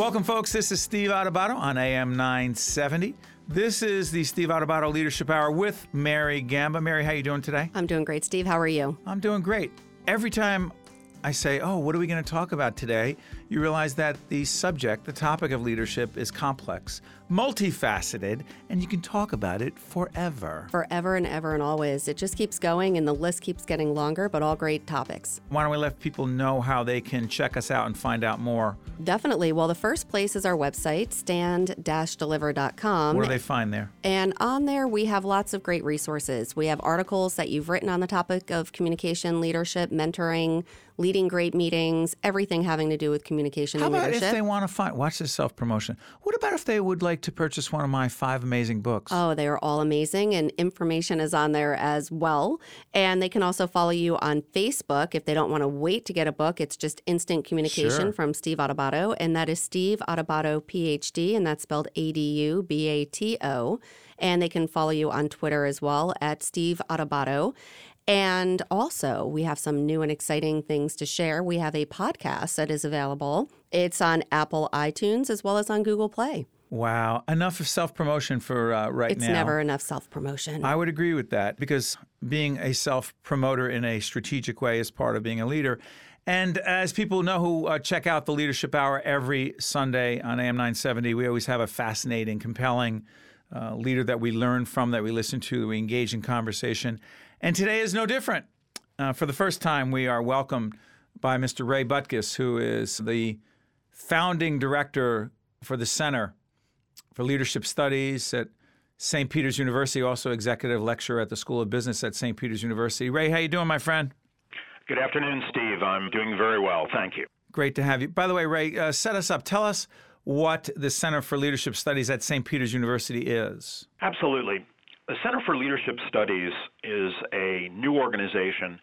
Welcome, folks. This is Steve Adubato on AM 970. This is the Steve Adubato Leadership Hour with Mary Gamba. Mary, how are you doing today? I'm doing great, Steve. How are you? I'm doing great. Every time I say, oh, what are we going to talk about today? You realize that the subject, the topic of leadership, is complex, multifaceted, and you can talk about it forever. Forever and ever and always. It just keeps going, and the list keeps getting longer, but all great topics. Why don't we let people know how they can check us out and find out more? Definitely. Well, the first place is our website, stand deliver.com. What do they find there? And on there, we have lots of great resources. We have articles that you've written on the topic of communication, leadership, mentoring, leading great meetings, everything having to do with communication How and about leadership. if they want to find, watch this self promotion? What about if they would like to purchase one of my five amazing books? Oh, they are all amazing, and information is on there as well. And they can also follow you on Facebook if they don't want to wait to get a book. It's just instant communication Sure. from Steve Adubato, and that is Steve Adubato, PhD, and that's spelled A D U B A T O. And they can follow you on Twitter as well at Steve Adubato. And also, we have some new and exciting things to share. We have a podcast that is available. It's on Apple iTunes as well as on Google Play. Wow. Enough of self promotion for uh, right It's now. It's never enough self promotion. I would agree with that because being a self promoter in a strategic way is part of being a leader. And as people know who uh, check out the Leadership Hour every Sunday on AM 970, we always have a fascinating, compelling uh, leader that we learn from, that we listen to, that we engage in conversation. And today is no different. Uh, for the first time, we are welcomed by Mr. Ray Butkus, who is the founding director for the Center for Leadership Studies at St. Peter's University, also executive lecturer at the School of Business at St. Peter's University. Ray, how you doing, my friend? Good afternoon, Steve. I'm doing very well. Thank you. Great to have you. By the way, Ray, uh, set us up. Tell us what the Center for Leadership Studies at St. Peter's University is. Absolutely. The Center for Leadership Studies is a new organization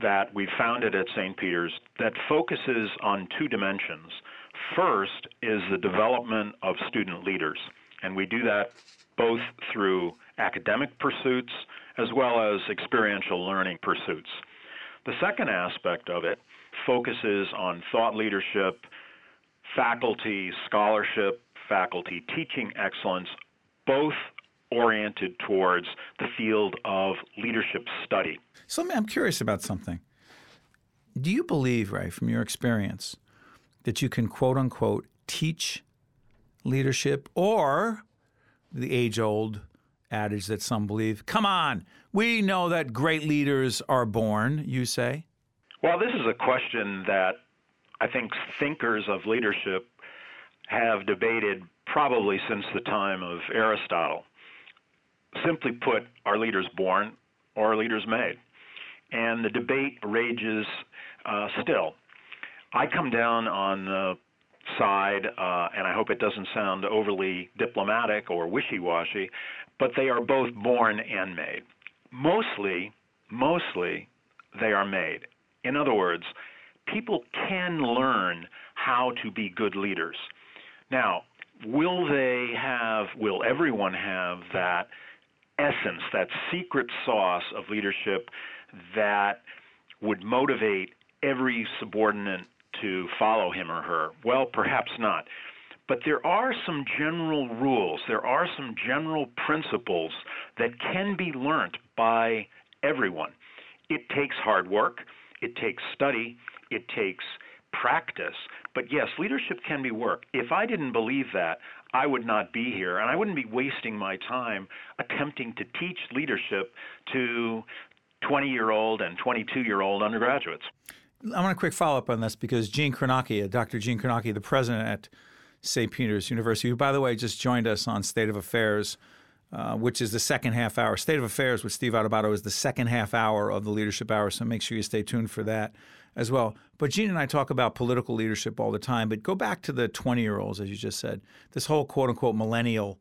that we founded at St. Peter's that focuses on two dimensions. First is the development of student leaders, and we do that both through academic pursuits as well as experiential learning pursuits. The second aspect of it focuses on thought leadership, faculty scholarship, faculty teaching excellence, both oriented towards the field of leadership study. So I'm curious about something. Do you believe, Ray, from your experience, that you can quote unquote teach leadership or the age old adage that some believe, come on, we know that great leaders are born, you say? Well, this is a question that I think thinkers of leadership have debated probably since the time of Aristotle. Simply put, are leaders born or are leaders made? And the debate rages uh, still. I come down on the side, uh, and I hope it doesn't sound overly diplomatic or wishy washy, but they are both born and made. Mostly, mostly, they are made. In other words, people can learn how to be good leaders. Now, will they have, will everyone have that essence, that secret sauce of leadership that would motivate every subordinate to follow him or her? Well, perhaps not. But there are some general rules, there are some general principles that can be learned by everyone. It takes hard work, it takes study, it takes practice. But yes, leadership can be work. If I didn't believe that, I would not be here, and I wouldn't be wasting my time attempting to teach leadership to 20 year old and 22 year old undergraduates. I want a quick follow up on this because Gene Cornacchia, uh, Dr. Gene Cornacchia, the president at St. Peter's University, who, by the way, just joined us on State of Affairs, uh, which is the second half hour. State of Affairs with Steve Adubato is the second half hour of the Leadership Hour, so make sure you stay tuned for that as well. But Gene and I talk about political leadership all the time, but go back to the 20 year olds, as you just said, this whole quote unquote millennial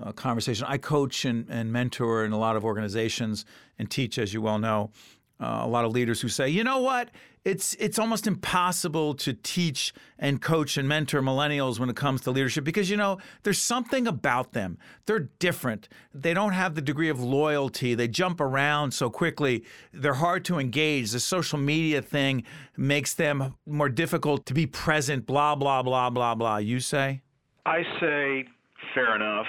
uh, conversation. I coach and, and mentor in a lot of organizations and teach, as you well know. Uh, a lot of leaders who say, you know what, it's it's almost impossible to teach and coach and mentor millennials when it comes to leadership because you know there's something about them. They're different. They don't have the degree of loyalty. They jump around so quickly. They're hard to engage. The social media thing makes them more difficult to be present. Blah blah blah blah blah. You say? I say fair enough,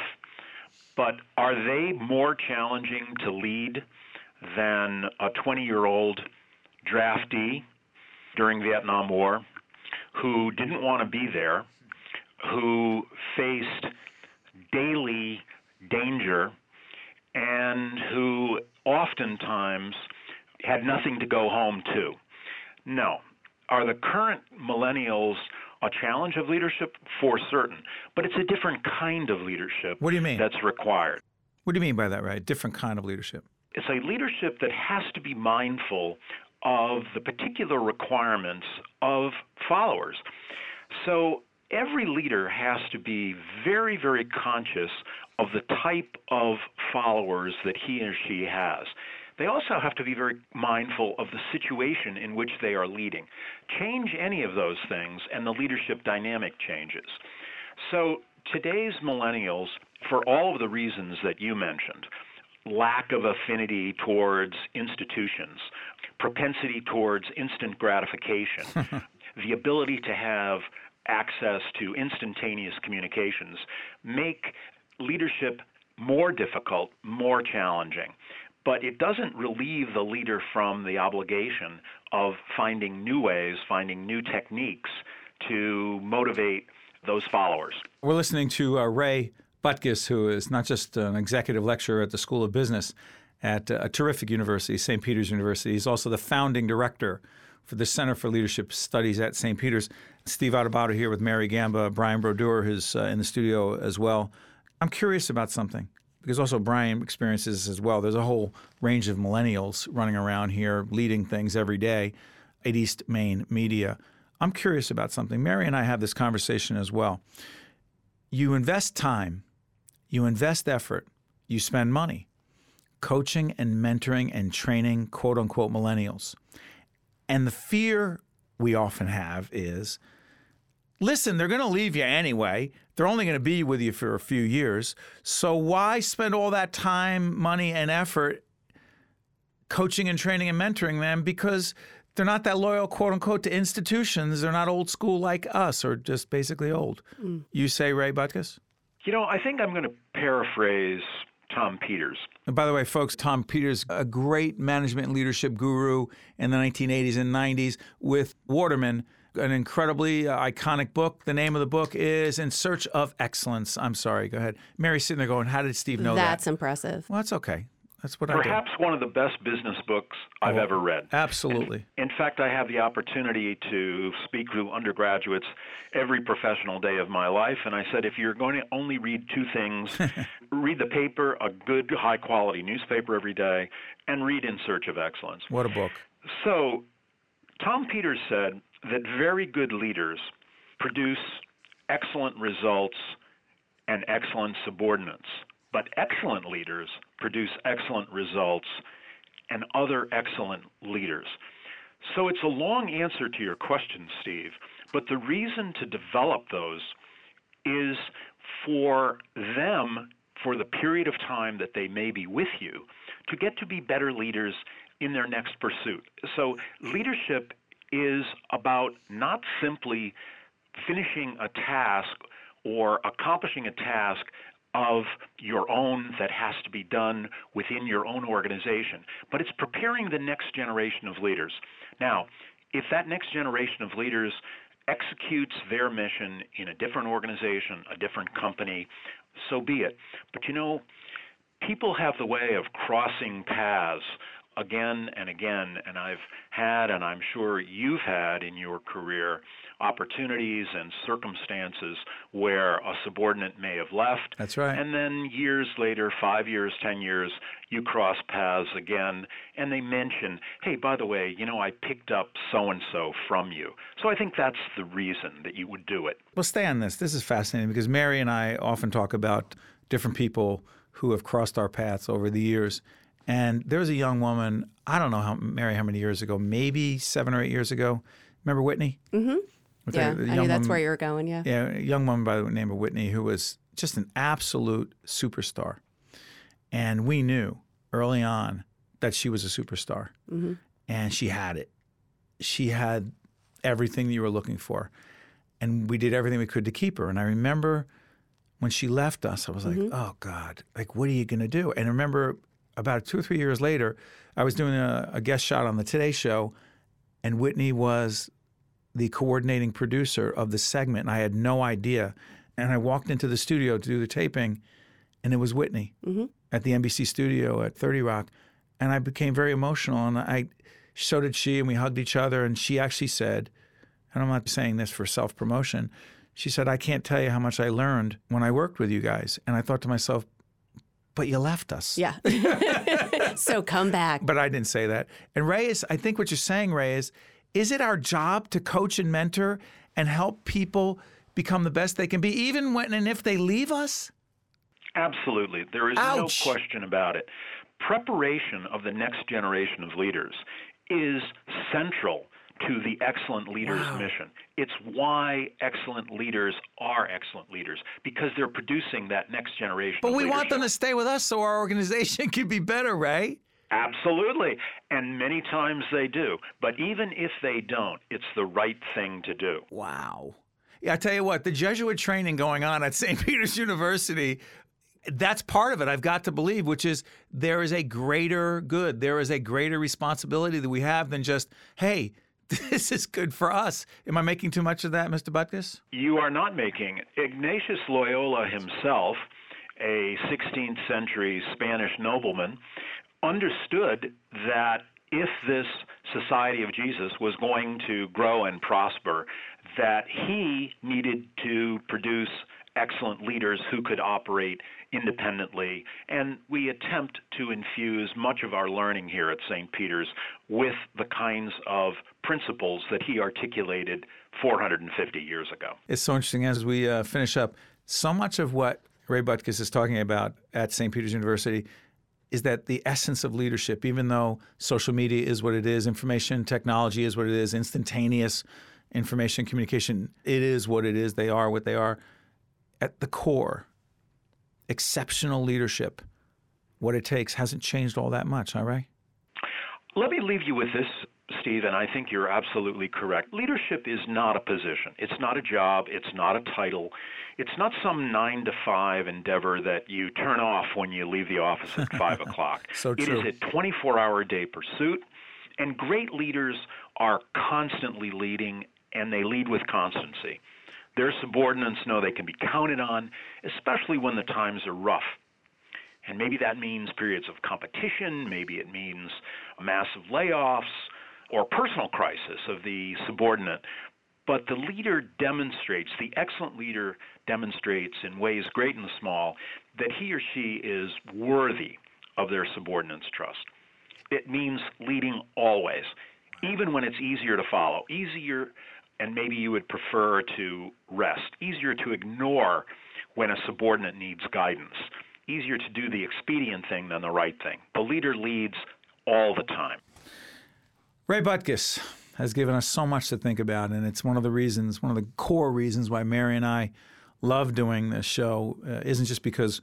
but are they more challenging to lead than a 20-year-old draftee during Vietnam War who didn't want to be there, who faced daily danger, and who oftentimes had nothing to go home to. No. Are the current millennials a challenge of leadership? For certain. But it's a different kind of leadership What do you mean? that's required. What do you mean by that, right? Different kind of leadership. It's a leadership that has to be mindful of the particular requirements of followers. So every leader has to be very, very conscious of the type of followers that he or she has. They also have to be very mindful of the situation in which they are leading. Change any of those things, and the leadership dynamic changes. So today's millennials, for all of the reasons that you mentioned, lack of affinity towards institutions, propensity towards instant gratification, the ability to have access to instantaneous communications make leadership more difficult, more challenging. But it doesn't relieve the leader from the obligation of finding new ways, finding new techniques to motivate those followers. We're listening to uh, Ray Butkus, who is not just an executive lecturer at the School of Business at a terrific university, St. Peter's University. He's also the founding director for the Center for Leadership Studies at St. Peter's. Steve Adubato here with Mary Gamba. Brian Brodeur is uh, in the studio as well. I'm curious about something because also Brian experiences as well. There's a whole range of millennials running around here leading things every day at East Main Media. I'm curious about something. Mary and I have this conversation as well. You invest time, you invest effort, you spend money coaching and mentoring and training quote unquote millennials. And the fear we often have is listen, they're going to leave you anyway. They're only going to be with you for a few years. So why spend all that time, money, and effort coaching and training and mentoring them? Because they're not that loyal, quote unquote, to institutions. They're not old school like us, or just basically old. Mm. You say, Ray Butkus? You know, I think I'm going to paraphrase Tom Peters. And by the way, folks, Tom Peters, a great management and leadership guru in the 1980s and 90s with Waterman, an incredibly uh, iconic book. The name of the book is In Search of Excellence. I'm sorry, go ahead. Mary's sitting there going, How did Steve know That's that? That's impressive. Well, that's okay. That's what I do. Perhaps one of the best business books I've Oh, ever read. Absolutely. In fact, I have the opportunity to speak to undergraduates every professional day of my life. And I said, if you're going to only read two things, read the paper, a good, high quality newspaper every day, and read In Search of Excellence. What a book. So, Tom Peters said that very good leaders produce excellent results and excellent subordinates, but excellent leaders produce excellent results and other excellent leaders. So, it's a long answer to your question, Steve, but the reason to develop those is for them, for the period of time that they may be with you, to get to be better leaders in their next pursuit. So, leadership is about not simply finishing a task or accomplishing a task of your own that has to be done within your own organization, but it's preparing the next generation of leaders. Now, if that next generation of leaders executes their mission in a different organization, a different company, so be it. But you know, people have the way of crossing paths again and again, and I've had, and I'm sure you've had in your career, opportunities and circumstances where a subordinate may have left. That's right. And then years later, five years, ten years, you cross paths again, and they mention, hey, by the way, you know, I picked up so and so from you. So I think that's the reason that you would do it. Well, stay on this. This is fascinating because Mary and I often talk about different people who have crossed our paths over the years. And there was a young woman, I don't know how, Mary, how many years ago, maybe seven or eight years ago. Remember Whitney? Mm-hmm. Yeah, a- a I knew that's woman- where you were going. Yeah. yeah, a young woman by the name of Whitney who was just an absolute superstar. And we knew early on that she was a superstar. Mm-hmm. And she had it. She had everything that you were looking for. And we did everything we could to keep her. And I remember when she left us, I was like, mm-hmm. oh God, like, what are you going to do? And I remember about two or three years later, I was doing a, a guest shot on the Today Show, and Whitney was the coordinating producer of the segment, and I had no idea. And I walked into the studio to do the taping, and it was Whitney mm-hmm. at the NBC studio at 30 Rock. And I became very emotional, and I, so did she, and we hugged each other. And she actually said, and I'm not saying this for self promotion, she said, I can't tell you how much I learned when I worked with you guys. And I thought to myself, but you left us. Yeah. so come back. But I didn't say that. And Ray is, I think what you're saying, Ray, is is it our job to coach and mentor and help people become the best they can be, even when and if they leave us? Absolutely. There is Ouch. no question about it. Preparation of the next generation of leaders is central to the excellent leaders Wow. mission. It's why excellent leaders are excellent leaders because they're producing that next generation. But we want them to stay with us so our organization can be better, Ray. Absolutely. And many times they do. But even if they don't, it's the right thing to do. Wow. Yeah, I tell you what, the Jesuit training going on at St. Peter's University, that's part of it, I've got to believe, which is there is a greater good. There is a greater responsibility that we have than just, hey, this is good for us. Am I making too much of that, Mr. Butkus? You are not making. Ignatius Loyola himself, a 16th century Spanish nobleman, understood that if this Society of Jesus was going to grow and prosper, that he needed to produce excellent leaders who could operate independently. And we attempt to infuse much of our learning here at St. Peter's with the kinds of principles that he articulated 450 years ago. It's so interesting as we uh, finish up. So much of what Ray Butkus is talking about at St. Peter's University is that the essence of leadership, even though social media is what it is, information technology is what it is, instantaneous information communication, it is what it is. They are what they are. At the core, exceptional leadership, what it takes, hasn't changed all that much, huh, Ray? Let me leave you with this, Steve, and I think you're absolutely correct. Leadership is not a position. It's not a job. It's not a title. It's not some nine to five endeavor that you turn off when you leave the office at five o'clock. So It true. is a 24 hour day pursuit, and great leaders are constantly leading, and they lead with constancy. Their subordinates know they can be counted on, especially when the times are rough. And maybe that means periods of competition, maybe it means massive layoffs or personal crisis of the subordinate. But the leader demonstrates, the excellent leader demonstrates in ways great and small, that he or she is worthy of their subordinates' trust. It means leading always, even when it's easier to follow, easier, and maybe you would prefer to rest, easier to ignore when a subordinate needs guidance, easier to do the expedient thing than the right thing. The leader leads all the time. Ray Butkus has given us so much to think about, and it's one of the reasons, one of the core reasons why Mary and I love doing this show. Uh, isn't just because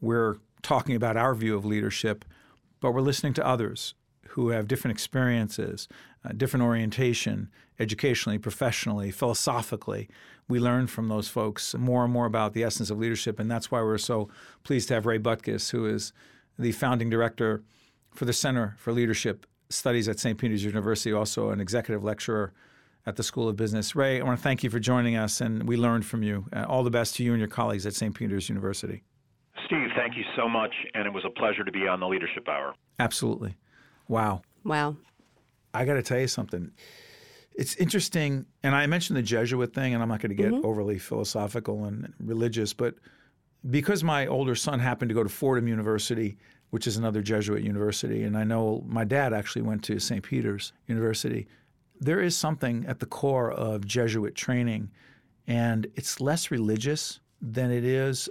we're talking about our view of leadership, but we're listening to others who have different experiences, uh, different orientation, educationally, professionally, philosophically. We learn from those folks more and more about the essence of leadership, and that's why we're so pleased to have Ray Butkus, who is the founding director for the Center for Leadership Studies at St. Peter's University, also an executive lecturer at the School of Business. Ray, I want to thank you for joining us, and we learned from you. Uh, all the best to you and your colleagues at St. Peter's University. Steve, thank you so much, and it was a pleasure to be on the Leadership Hour. Absolutely. Wow. Wow. I got to tell you something. It's interesting, and I mentioned the Jesuit thing, and I'm not going to get overly philosophical and religious, but because my older son happened to go to Fordham University, which is another Jesuit university, and I know my dad actually went to St. Peter's University, there is something at the core of Jesuit training, and it's less religious than it is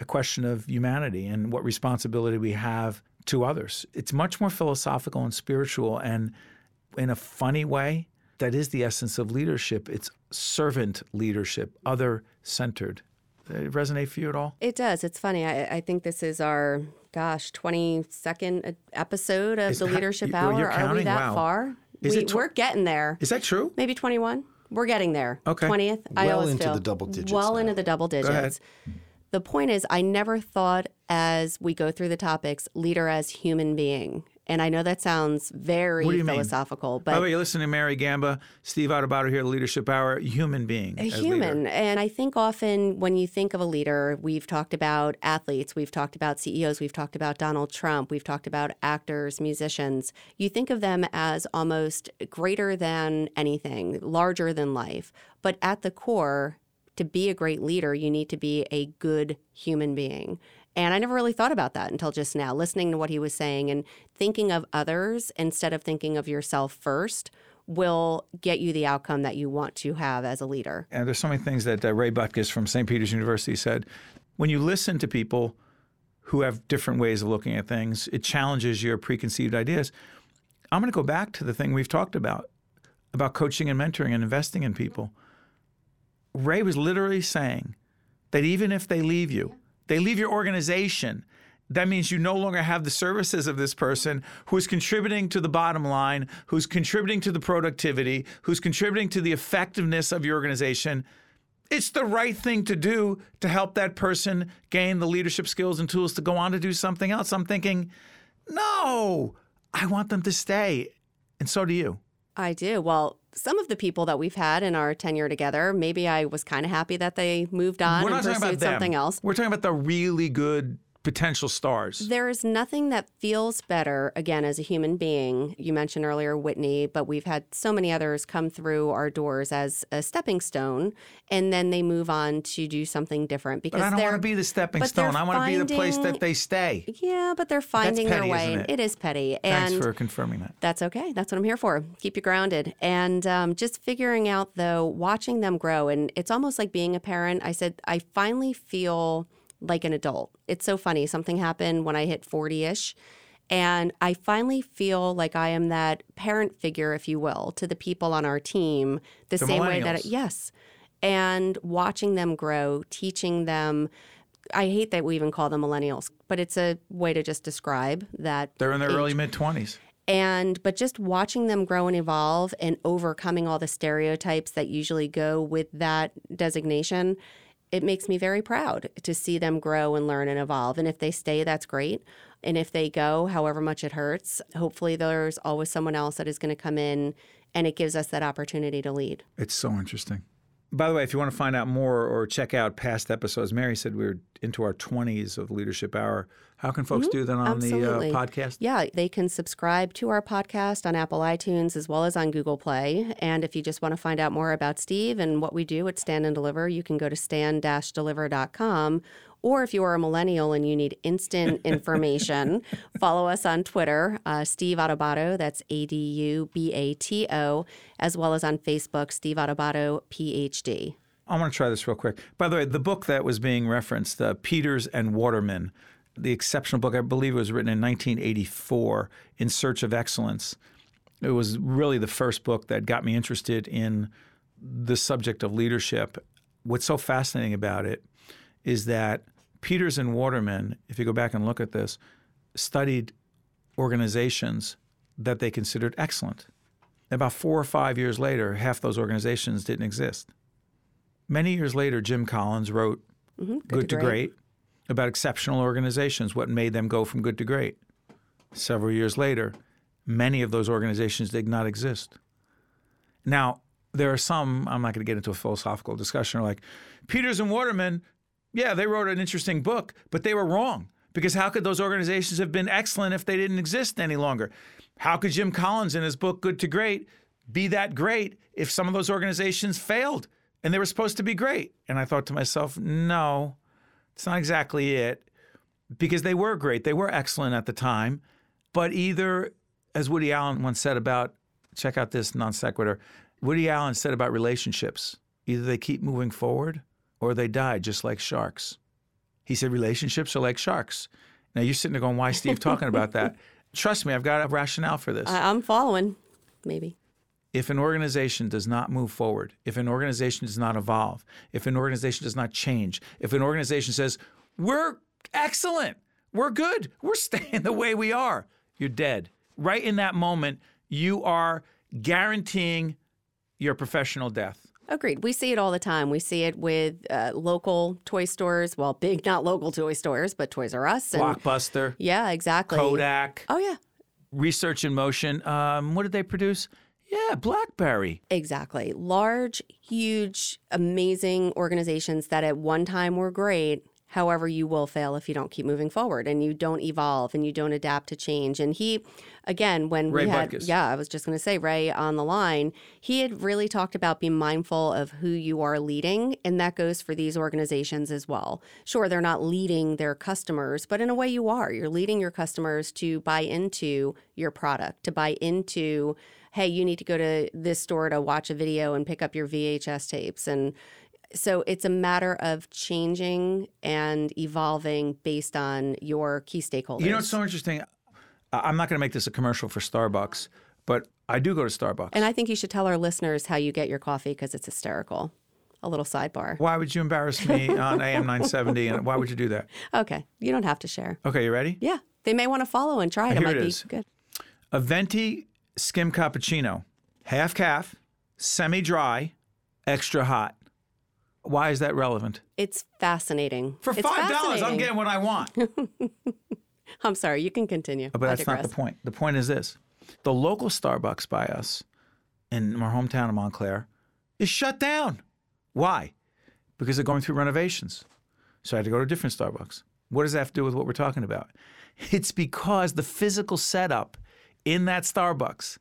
a question of humanity and what responsibility we have to others. It's much more philosophical and spiritual and in a funny way. That is the essence of leadership. It's servant leadership, other centered. It resonate for you at all? It does. It's funny. I, I think this is our, gosh, 22nd episode of Is the that- Leadership you- Hour. you're we that Wow. far? Is we, it tw- we're getting there. Is that true? Maybe 21? We're getting there. Okay. 20th. I Well always into feel the double digits Well now. into the double ahead. digits. The point is, I never thought as we go through the topics, leader as human being. And I know that sounds very do mean? philosophical, By the but way, you're listening to Mary Gamba, Steve Adubato here, at Leadership Hour, human being. a as leader. human. And I think often when you think of a leader, we've talked about athletes, we've talked about CEOs, we've talked about Donald Trump, we've talked about actors, musicians. You think of them as almost greater than anything, larger than life. But at the core, to be a great leader, you need to be a good human being. And I never really thought about that until just now, listening to what he was saying and thinking of others instead of thinking of yourself first will get you the outcome that you want to have as a leader. And there's so many things that uh, Ray Butkus from St. Peter's University said. When you listen to people who have different ways of looking at things, it challenges your preconceived ideas. I'm going to go back to the thing we've talked about about coaching and mentoring and investing in people. Ray was literally saying that even if they leave you, they leave your organization. That means you no longer have the services of this person who is contributing to the bottom line, who's contributing to the productivity, who's contributing to the effectiveness of your organization. It's the right thing to do to help that person gain the leadership skills and tools to go on to do something else. I'm thinking, no, I want them to stay. And so do you. I do. Well, some of the people that we've had in our tenure together, maybe I was kind of happy that they moved on We're and not talking pursued about them. something else. We're talking about the really good potential stars. There is nothing that feels better, again, as a human being. You mentioned earlier Whitney, but we've had so many others come through our doors as a stepping stone, and then they move on to do something different because But I don't want to be the stepping stone. I want to be the place that they stay. yeah, but they're finding petty, their way. it? It is petty. Thanks and for confirming that. That's okay. That's what I'm here for. Keep you grounded. And um, just figuring out, though, watching them grow. And it's almost like being a parent. I said, I finally feel like an adult. It's so funny. Something happened when I hit 40 ish. And I finally feel like I am that parent figure, if you will, to the people on our team, the, The same way that, millennials. yes. And watching them grow, teaching them. I hate that we even call them millennials, but it's a way to just describe that. They're in their age early mid 20s. and but just watching them grow and evolve and overcoming all the stereotypes that usually go with that designation it makes me very proud to see them grow and learn and evolve. And if they stay that's great. And if they go however much it hurts hopefully there's always someone else that is going to come in and it gives us that opportunity to lead. It's so interesting. By the way, if you want to find out more or check out past episodes, Mary said we are into our 20s of Leadership Hour. How can folks do that on the Mm-hmm. Uh, podcast? Yeah, they can subscribe to our podcast on Apple iTunes as well as on Google Play. And if you just want to find out more about Steve and what we do at Stand and Deliver, you can go to stand-deliver.com. Or if you are a millennial and you need instant information, follow us on Twitter, uh, Steve Adubato, that's A D U B A T O, as well as on Facebook, Steve Adubato, PhD. I want to try this real quick. By the way, the book that was being referenced, uh, Peters and Waterman, the exceptional book, I believe it was written in 1984, In Search of Excellence. It was really the first book that got me interested in the subject of leadership. What's so fascinating about it is that Peters and Waterman, if you go back and look at this, studied organizations that they considered excellent. About four or five years later, half those organizations didn't exist. Many years later, Jim Collins wrote mm-hmm. Good, to, great. about exceptional organizations, what made them go from good to great. Several years later, many of those organizations did not exist. Now, there are some, I'm not going to get into a philosophical discussion, are like, Peters and Waterman, yeah, they wrote an interesting book, but they were wrong. Because how could those organizations have been excellent if they didn't exist any longer? How could Jim Collins in his book Good to Great be that great if some of those organizations failed and they were supposed to be great? And I thought to myself, no, it's not exactly it. Because they were great, they were excellent at the time, but either, as Woody Allen once said about, check out this non sequitur, Woody Allen said about relationships either they keep moving forward or they die just like sharks. He said relationships are like sharks. Now you're sitting there going, "Why is Steve talking about that?" Trust me, I've got a rationale for this. I- I'm following, maybe. if an organization does not move forward, if an organization does not evolve, if an organization does not change, if an organization says, we're excellent, we're good, we're staying the way we are, you're dead. Right in that moment, you are guaranteeing your professional death. Agreed. We see it all the time. We see it with uh, local toy stores. Well, big, not local toy stores, but Toys R Us. And, Blockbuster, yeah, exactly. Kodak, Oh, yeah. Research in Motion. Um, what did they produce? Yeah, Blackberry. Exactly. Large, huge, amazing organizations that at one time were great. However, you will fail if you don't keep moving forward and you don't evolve and you don't adapt to change. And he, again, when Ray we had, Butkus. yeah, I was just going to say Ray on the line, he had really talked about being mindful of who you are leading. And that goes for these organizations as well. Sure, they're not leading their customers, but in a way you are. You're leading your customers to buy into your product, to buy into, hey, you need to go to this store to watch a video and pick up your VHS tapes. And so it's a matter of changing and evolving based on your key stakeholders. You know what's so interesting? I'm not going to make this a commercial for Starbucks, but I do go to Starbucks. and I think you should tell our listeners how you get your coffee because it's hysterical. A little sidebar. Why would you embarrass me on AM 970? And why would you do that? Okay, you don't have to share. Okay, you ready? Yeah, they may want to follow and try it. Uh, here it might it be good. A venti skim cappuccino, half caf, semi dry, extra hot. Why is that relevant? It's fascinating. For It's five dollars, I'm getting what I want. I'm sorry. You can continue. But I that's not the point. The point is this: the local Starbucks by us in my hometown of Montclair is shut down. Why? Because they're going through renovations. So I had to go to a different Starbucks. What does that have to do with what we're talking about? It's because the physical setup in that Starbucks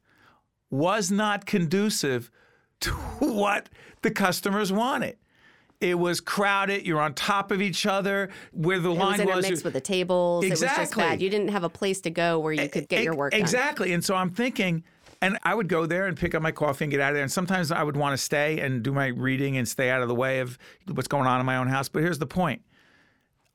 was not conducive to what the customers wanted. It was crowded. You're on top of each other. Where the It was line was, intermixed with the tables. It was just Exactly. bad. You didn't have a place to go where you could get your work done. Exactly. And so I'm thinking, and I would go there and pick up my coffee and get out of there. And sometimes I would want to stay and do my reading and stay out of the way of what's going on in my own house. But here's the point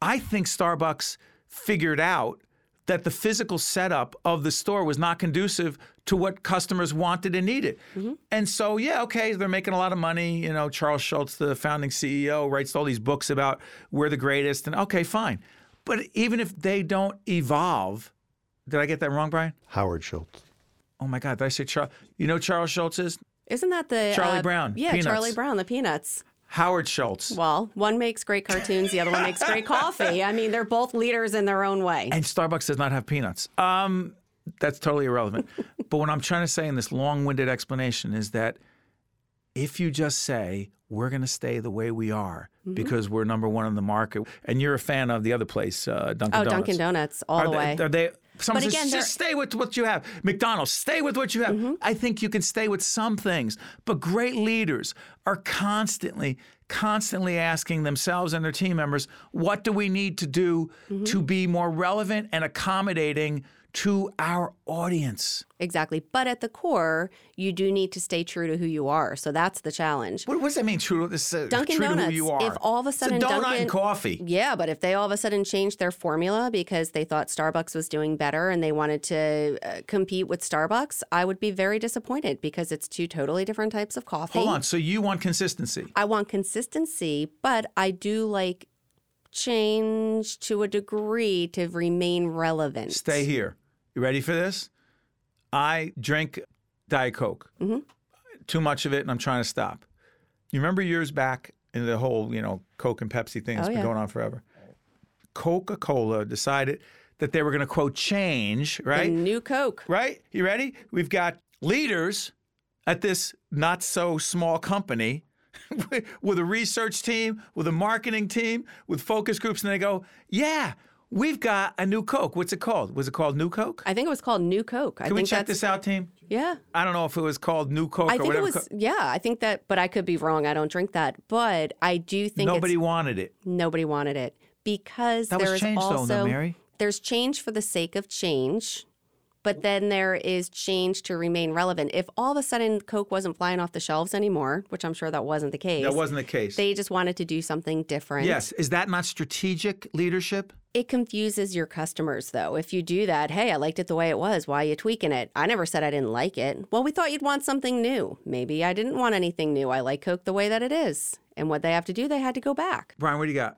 I think Starbucks figured out that the physical setup of the store was not conducive to what customers wanted and needed. Mm-hmm. And so, yeah, okay, they're making a lot of money. You know, Charles Schultz, the founding CEO, writes all these books about we're the greatest. And okay, fine. But even if they don't evolve, did I get that wrong, Brian? Howard Schultz. Oh my God, did I say Charles? You know Charles Schultz is? Isn't that the Charlie uh, Brown, Yeah, Peanuts. Charlie Brown, the Peanuts. Howard Schultz. Well, one makes great cartoons, the other one makes great coffee. I mean, they're both leaders in their own way. And Starbucks does not have peanuts. Um, that's totally irrelevant. but what I'm trying to say in this long-winded explanation is that if you just say we're going to stay the way we are Mm-hmm. because we're number one in the market, and you're a fan of the other place, uh, Dunkin' Donuts. Oh, Donuts. Dunkin' Donuts, all Are the they, way. Are they? Someone But says, again, just stay with what you have. McDonald's, stay with what you have. Mm-hmm. I think you can stay with some things, but great leaders are constantly, constantly asking themselves and their team members, what do we need to do Mm-hmm. to be more relevant and accommodating to our audience? Exactly. But at the core, you do need to stay true to who you are. So that's the challenge. What, what does that mean? True to this, uh, Dunkin' true to who you are. if all of a sudden it's a donut Dunkin'- and coffee. Yeah, but if they all of a sudden changed their formula because they thought Starbucks was doing better and they wanted to uh, compete with Starbucks, I would be very disappointed because it's two totally different types of coffee. Hold on. So you want consistency? I want consistency, but I do like change to a degree to remain relevant. Stay here. You ready for this? I drink Diet Coke. Mm-hmm. Too much of it, and I'm trying to stop. You remember years back in the whole, you know, Coke and Pepsi thing that's Oh, been yeah. going on forever? Coca Cola decided that they were going to, quote, change, The right? new Coke. Right? You ready? We've got leaders at this not so small company with a research team, with a marketing team, with focus groups, and they go, yeah, we've got a new Coke. What's it called? Was it called New Coke? I think it was called New Coke. I Can we think check that's, this out, team? Yeah. I don't know if it was called New Coke I or think it whatever. was, yeah, I think that, but I could be wrong. I don't drink that. But I do think Nobody it's, wanted it. nobody wanted it because That there was is change, though, also, Mary. there's change for the sake of change, but then there is change to remain relevant. If all of a sudden Coke wasn't flying off the shelves anymore, which I'm sure that wasn't the case, That wasn't the case. they just wanted to do something different. yes. Is that not strategic leadership? It confuses your customers, though. If you do that, hey, I liked it the way it was. Why are you tweaking it? I never said I didn't like it. Well, we thought you'd want something new. Maybe I didn't want anything new. I like Coke the way that it is. And what they have to do, they had to go back. Brian, what do you got?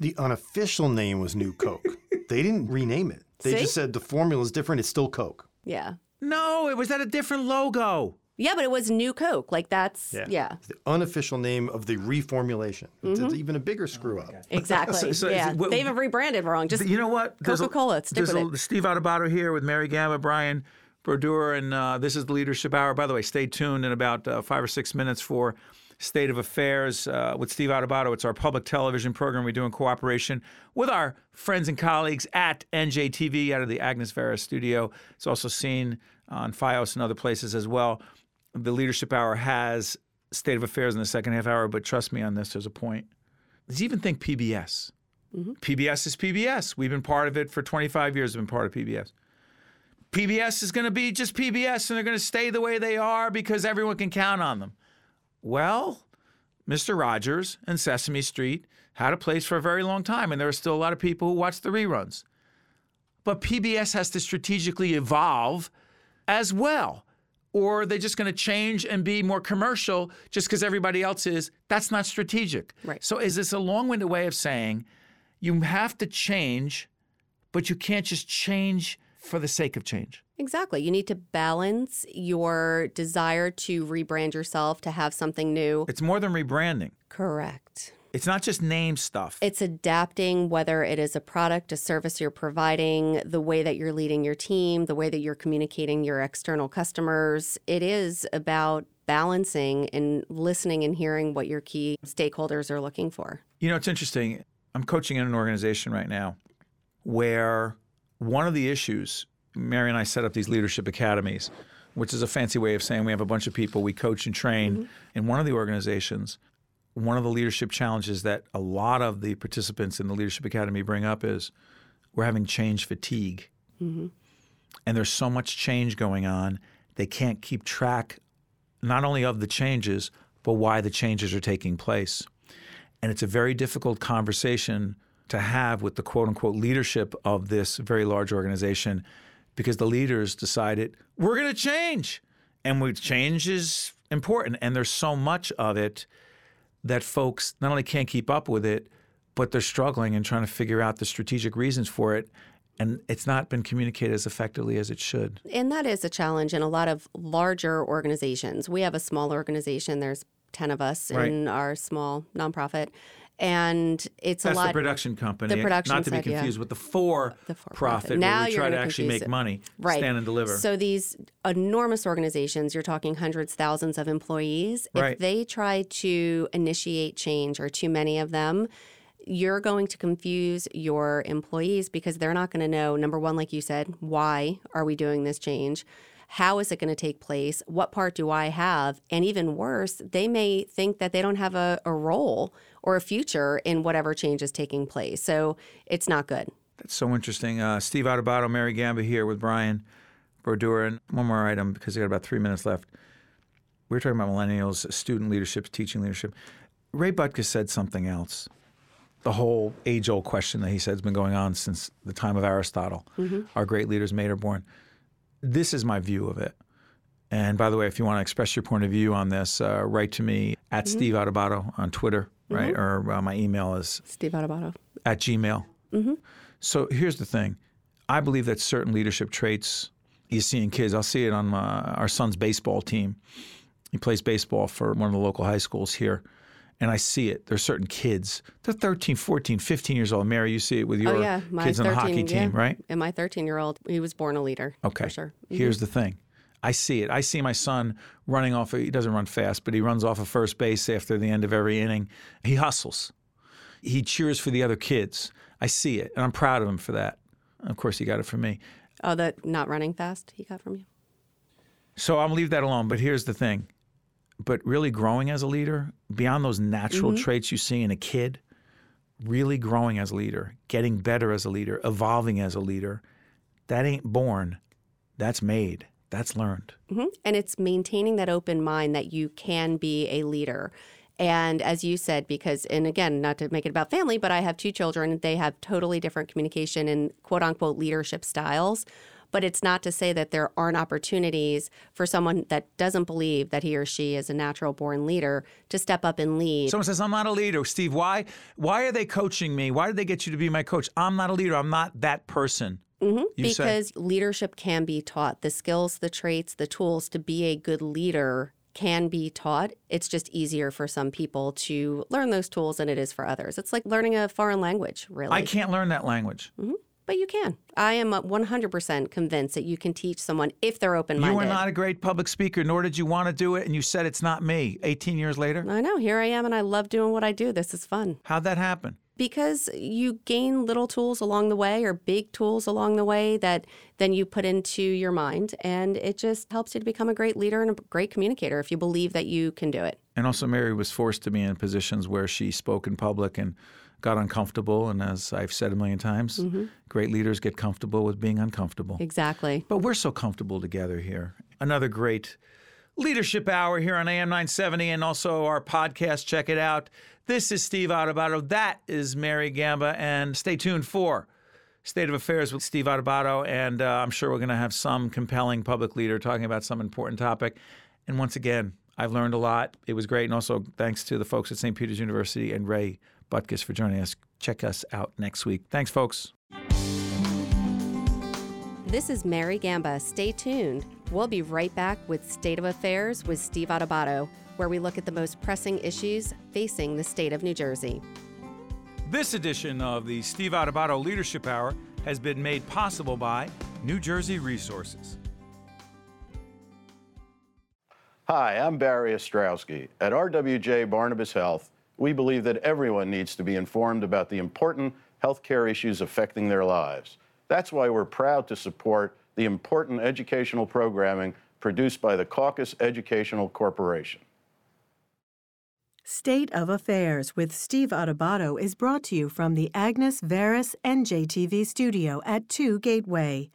The unofficial name was New Coke. they didn't rename it. They See? just said the formula is different. It's still Coke. Yeah. No, it was at a different logo. Yeah, but it was new Coke. Like that's, yeah, It's the unofficial name of the reformulation. Mm-hmm. even a bigger screw up. exactly. So- so- yeah. well- they even rebranded wrong. Just You know what? There's a- Coca-Cola, stick There's with a, it. Steve Adubato here with Mary Gamba, Brian Brodeur, and uh, this is the Leadership Hour. By the way, stay tuned in about uh, five or six minutes for State of Affairs uh, with Steve Adubato. It's our public television program we do in cooperation with our friends and colleagues at NJTV out of the Agnes Varis studio. It's also seen on FiOS and other places as well. The Leadership Hour has State of Affairs in the second half hour, but trust me on this, there's a point. Does he even think PBS? Mm-hmm. PBS is PBS. We've been part of it for 25 years. We've been part of PBS. PBS is going to be just PBS and they're going to stay the way they are because everyone can count on them. Well, Mr. Rogers and Sesame Street had a place for a very long time, and there are still a lot of people who watch the reruns. But PBS has to strategically evolve as well. Or are they just going to change and be more commercial just because everybody else is? That's not strategic. Right. So, is this a long winded way of saying you have to change, but you can't just change for the sake of change? Exactly. You need to balance your desire to rebrand yourself to have something new. It's more than rebranding, Correct. It's not just name stuff. It's adapting whether it is a product, a service you're providing, the way that you're leading your team, the way that you're communicating your external customers. It is about balancing and listening and hearing what your key stakeholders are looking for. You know, it's interesting. I'm coaching in an organization right now where one of the issues, Mary and I set up these leadership academies, which is a fancy way of saying we have a bunch of people we coach and train mm-hmm. in one of the organizations. One of the leadership challenges that a lot of the participants in the leadership academy bring up is we're having change fatigue. Mm-hmm. And there's so much change going on, they can't keep track not only of the changes, but why the changes are taking place. And it's a very difficult conversation to have with the quote unquote leadership of this very large organization because the leaders decided we're going to change. And we, change is important. And there's so much of it that folks not only can't keep up with it, but they're struggling and trying to figure out the strategic reasons for it. And it's not been communicated as effectively as it should. And that is a challenge in a lot of larger organizations. We have a small organization, there's 10 of us Right. in our small nonprofit. And it's That's a lot the production company. The production not to be side, yeah. confused with the for The for-profit. profit, Now where we you're try to actually make it. money, right. stand and deliver. So these enormous organizations, you're talking hundreds, thousands of employees. Right. If they try to initiate change or too many of them, you're going to confuse your employees because they're not going to know number one like you said why are we doing this change how is it going to take place what part do i have and even worse they may think that they don't have a, a role or a future in whatever change is taking place so it's not good That's so interesting. Uh, Steve Adubato, Mary Gamba here with Brian Brodeur. And one more item because we got about three minutes left. We were talking about millennials, student leadership, teaching leadership. Ray Butkus said something else. The whole age old question that he said has been going on since the time of Aristotle. Our great leaders made or born. This is my view of it. And by the way, if you want to express your point of view on this, uh, write to me at Steve Adubato on Twitter, right? Or uh, my email is steve Adubato. at Gmail. So here's the thing I believe that certain leadership traits you see in kids, I'll see it on my, our son's baseball team. He plays baseball for one of the local high schools here. And I see it. There's certain kids, they're 13, 14, 15 years old. Mary, you see it with your oh yeah my kids on 13 the hockey team, yeah. right? and my 13 year old he was born a leader Okay. for sure Mm-hmm. Here's the thing. I see it. I see my son running off. He doesn't run fast, but he runs off of first base after the end of every inning. He hustles. He cheers for the other kids. I see it, and I'm proud of him for that. Of course, he got it from me. oh that not running fast he got from you So I'll leave that alone. But here's the thing. But really growing as a leader, beyond those natural Mm-hmm. traits you see in a kid, really growing as a leader, getting better as a leader, evolving as a leader, that ain't born. That's made. That's learned. hmm And it's maintaining that open mind that you can be a leader. And as you said, because, and again, not to make it about family, but I have two children. They have totally different communication and quote unquote leadership styles. But it's not to say that there aren't opportunities for someone that doesn't believe that he or she is a natural born leader to step up and lead. Someone says, I'm not a leader. Steve, why why are they coaching me? Why did they get you to be my coach? I'm not a leader. I'm not that person. Mhm, You say- because leadership can be taught. The skills, the traits, the tools to be a good leader can be taught. It's just easier for some people to learn those tools than it is for others. It's like learning a foreign language, really. I can't learn that language. But you can. I am uh, 100% convinced that you can teach someone if they're open minded. You were not a great public speaker, nor did you want to do it, and you said it's not me. 18 years later, I know. Here I am, and I love doing what I do. This is fun. how'd that happen? because you gain little tools along the way or big tools along the way that then you put into your mind and it just helps you to become a great leader and a great communicator if you believe that you can do it And also, Mary was forced to be in positions where she spoke in public and got uncomfortable. And as I've said a million times, great leaders get comfortable with being uncomfortable. exactly But we're so comfortable together here. Another great leadership hour here on AM 970 and also our podcast. Check it out. This is Steve Adubato. That is Mary Gamba. And stay tuned for State of Affairs with Steve Adubato. And uh, I'm sure we're going to have some compelling public leader talking about some important topic. And once again, I've learned a lot. It was great. And also thanks to the folks at St. Peter's University and Ray Butkus for joining us. Check us out next week. Thanks, folks. this is mary gamba stay tuned we'll be right back with state of affairs with steve Adubato, where we look at the most pressing issues facing the state of new jersey This edition of the Steve Adubato Leadership Hour has been made possible by New Jersey Resources. Hi, I'm Barry Ostrowsky. At RWJ Barnabas Health, we believe that everyone needs to be informed about the important healthcare issues affecting their lives. That's why we're proud to support the important educational programming produced by the Caucus Educational Corporation. State of Affairs with Steve Adubato is brought to you from the Agnes Varis NJTV studio at 2 Gateway.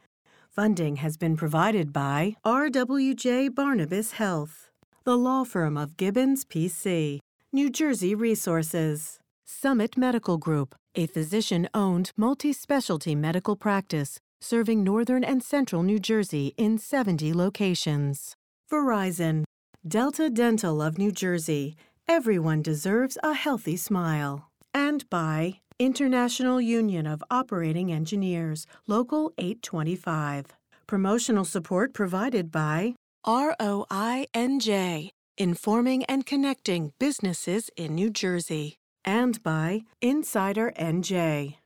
Funding has been provided by RWJ Barnabas Health, the law firm of Gibbons PC, New Jersey Resources, Summit Medical Group, a physician owned multi specialty medical practice serving northern and central New Jersey in 70 locations. Verizon, Delta Dental of New Jersey. Everyone deserves a healthy smile. And by International Union of Operating Engineers, Local 825. Promotional support provided by ROINJ, informing and connecting businesses in New Jersey. And by Insider NJ.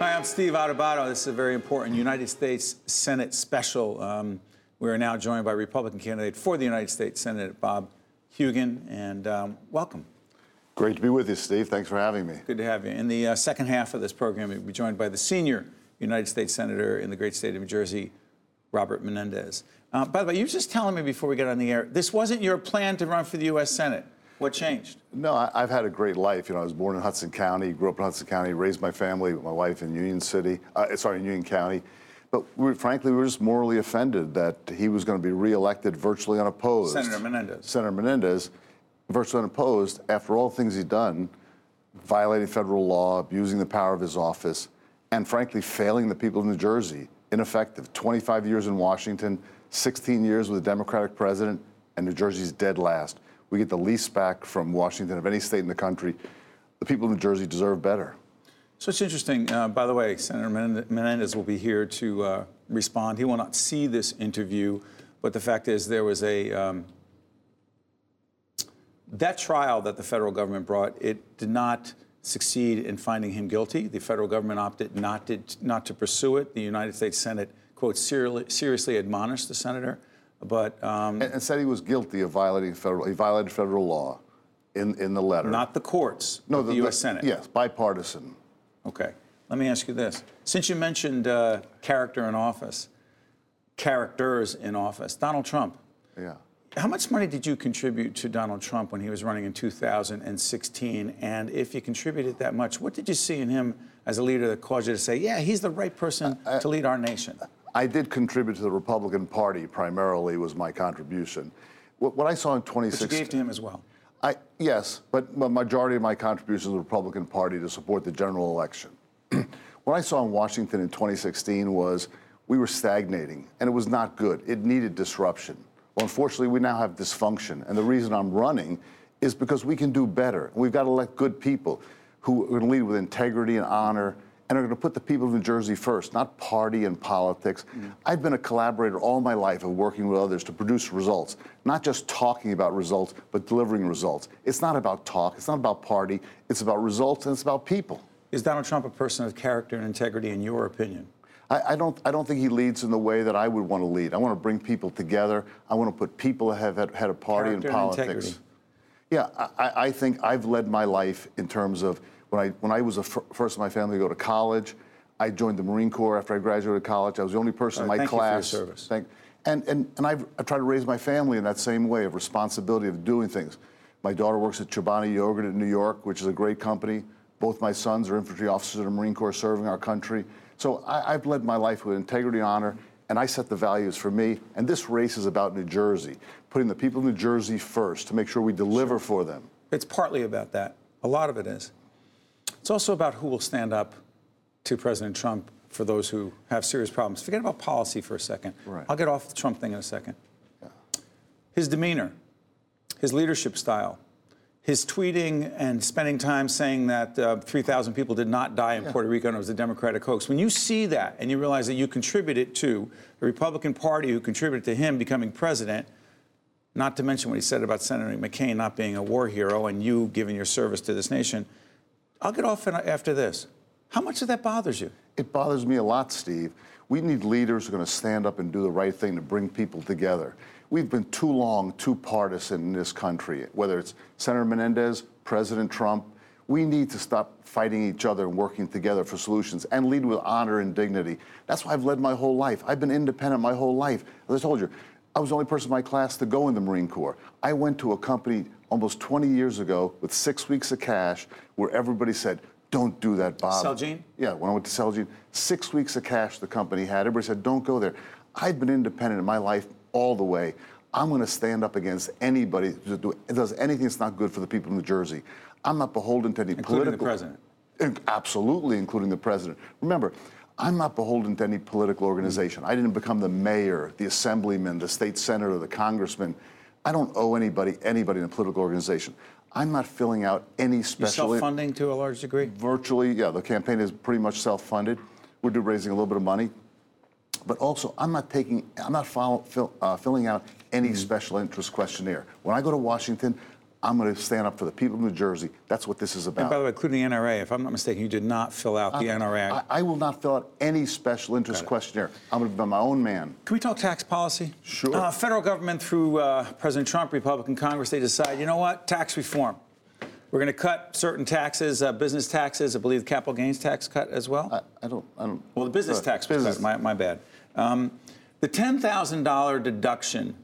Hi, I'm Steve Adubato. This is a very important United States Senate special. Um, we are now joined by Republican candidate for the United States Senate, Bob Hugin, and um, welcome. Great to be with you, Steve. Thanks for having me. Good to have you. In the uh, second half of this program, we'll be joined by the senior United States Senator in the great state of New Jersey, Robert Menendez. Uh, by the way, you were just telling me before we got on the air, this wasn't your plan to run for the U.S. Senate. What changed? No, I, I've had a great life. You know, I was born in Hudson County, grew up in Hudson County, raised my family with my wife in Union City, uh, sorry, in Union County. But we, frankly, we were just morally offended that he was going to be reelected virtually unopposed. Senator Menendez. Senator Menendez, virtually unopposed, after all the things he's done, violating federal law, abusing the power of his office, and frankly, failing the people of New Jersey. Ineffective. 25 years in Washington, 16 years with a Democratic president, and New Jersey's dead last. We get the least back from Washington of any state in the country. The people of New Jersey deserve better. So it's interesting. Uh, by the way, Senator Menendez will be here to uh, respond. He will not see this interview, but the fact is, there was a um, that trial that the federal government brought. It did not succeed in finding him guilty. The federal government opted not to not to pursue it. The United States Senate quote seriously, seriously admonished the senator, but um, And, and said he was guilty of violating federal, he violated federal law in, in the letter. not the courts, no, but the, U.S. Senate. Yes, bipartisan. Okay. Let me ask you this. Since you mentioned uh, character in office, characters in office, Donald Trump, Yeah. How much money did you contribute to Donald Trump when he was running in 2016? And if you contributed that much, what did you see in him as a leader that caused you to say, yeah, he's the right person uh, uh, to lead our nation? I did contribute to the Republican Party primarily was my contribution. What, what I saw in But you 2016. gave to him as well. I, yes, but the majority of my contribution to the Republican Party to support the general election. what I saw in Washington in 2016 was we were stagnating, and it was not good. It needed disruption. Well, unfortunately, we now have dysfunction, and the reason I'm running is because we can do better. We've got to elect good people who are going to lead with integrity and honor and are going to put the people of New Jersey first, not party and politics. Mm-hmm. I've been a collaborator all my life of working with others to produce results, not just talking about results, but delivering results. It's not about talk, it's not about party, it's about results and it's about people. Is Donald Trump a person of character and integrity, in your opinion? I, I don't, I don't think he leads in the way that I would want to lead. I want to bring people together. I want to put people ahead, ahead of party Character and politics. integrity. Yeah, I, I- think I've led my life in terms of when I, when I was the fir- first in my family to go to college, I joined the Marine Corps after I graduated college. I was the only person in Right, my thank you for your class. service. Thank, and and, and I've, I tried to raise my family in that same way of responsibility of doing things. My daughter works at Chobani Yogurt in New York, which is a great company. Both my sons are infantry officers in the Marine Corps serving our country. So I, I've led my life with integrity, honor, and I set the values for me. And this race is about New Jersey, putting the people of New Jersey first to make sure we deliver for them. It's partly about that. A lot of it is. It's also about who will stand up to President Trump for those who have serious problems. Forget about policy for a second. Right. I'll get off the Trump thing in a second. His demeanor, his leadership style, his tweeting and spending time saying that uh, 3,000 people did not die in Puerto Rico and it was a Democratic hoax. When you see that and you realize that you contributed to the Republican Party who contributed to him becoming president, not to mention what he said about Senator McCain not being a war hero and you giving your service to this nation. I'll get off after this. How much of that bothers you? It bothers me a lot, Steve. We need leaders who are going to stand up and do the right thing to bring people together. We've been too long, too partisan in this country, whether it's Senator Menendez, President Trump. We need to stop fighting each other and working together for solutions and lead with honor and dignity. That's why I've led my whole life. I've been independent my whole life. As I told you, I was the only person in my class to go in the Marine Corps. I went to a company almost 20 years ago with six weeks of cash where everybody said, don't do that, Bob. Celgene? Yeah, when I went to Celgene, six weeks of cash the company had. Everybody said, don't go there. I've been independent in my life all the way. I'm going to stand up against anybody that do- does anything that's not good for the people of New Jersey. I'm not beholden to any Including the political. president. Absolutely, including the president. Remember, I'm not beholden to any political organization. Mm. I didn't become the mayor, the assemblyman, the state senator, the congressman. I don't owe anybody anybody in a political organization. I'm not filling out any special. self-funding to a large degree? Virtually, yeah. The campaign is pretty much self-funded. We're raising a little bit of money, but also I'm not taking, I'm not follow, fill, uh, filling out any Mm-hmm. special interest questionnaire. When I go to Washington, I'm going to stand up for the people of New Jersey. That's what this is about. And by the way, including the NRA, if I'm not mistaken, you did not fill out the NRA. I, I will not fill out any special interest questionnaire. I'm going to be my own man. Can we talk tax policy? Sure. Uh, federal government through uh, President Trump, Republican Congress, they decide, you know what, tax reform. We're going to cut certain taxes, uh, business taxes. I believe the capital gains tax cut as well. I, I don't. I don't. well, the business tax business- cut. My, my bad. Um, the ten thousand dollar deduction,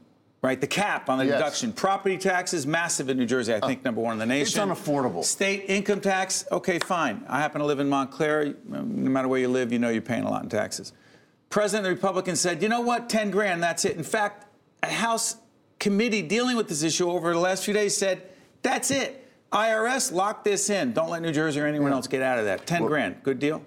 right? The cap on the Yes. Uh, deduction. Property taxes massive in New Jersey. I think number one in the nation. It's unaffordable. State income tax. Okay, fine. I happen to live in Montclair. No matter where you live, you know you're paying a lot in taxes. President of the Republicans said, you know what, 10 grand, that's it. In fact, a House committee dealing with this issue over the last few days said, that's it. IRS, lock this in. Don't let New Jersey or anyone else get out of that. 10 grand, good deal?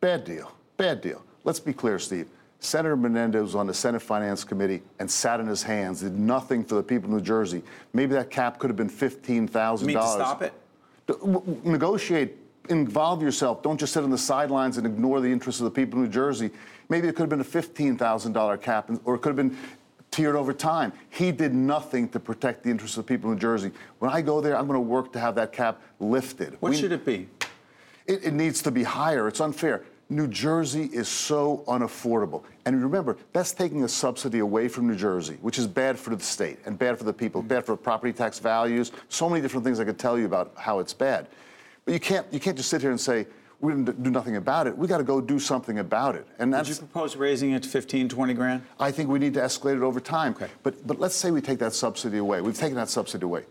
Bad deal. Bad deal. Let's be clear, Steve. Senator Menendez was on the Senate Finance Committee and sat in his hands, did nothing for the people of New Jersey. Maybe that cap could have been fifteen thousand You mean to dollars. stop it? Negotiate. Involve yourself. Don't just sit on the sidelines and ignore the interests of the people of New Jersey. Maybe it could have been a fifteen thousand dollar cap, or it could have been tiered over time. He did nothing to protect the interests of the people of New Jersey. When I go there, I'm going to work to have that cap lifted. What We- should it be? it, it needs to be higher. It's unfair. New Jersey is so unaffordable. And remember, that's taking a subsidy away from New Jersey, which is bad for the state and bad for the people, mm-hmm. bad for property tax values, so many different things I could tell you about how it's bad. But you can't, you can't just sit here and say, we didn't do nothing about it. We got to go do something about it. And Would you propose raising it to 15, 20 grand? I think we need to escalate it over time. Okay. But, but let's say we take that subsidy away. We've taken that subsidy away.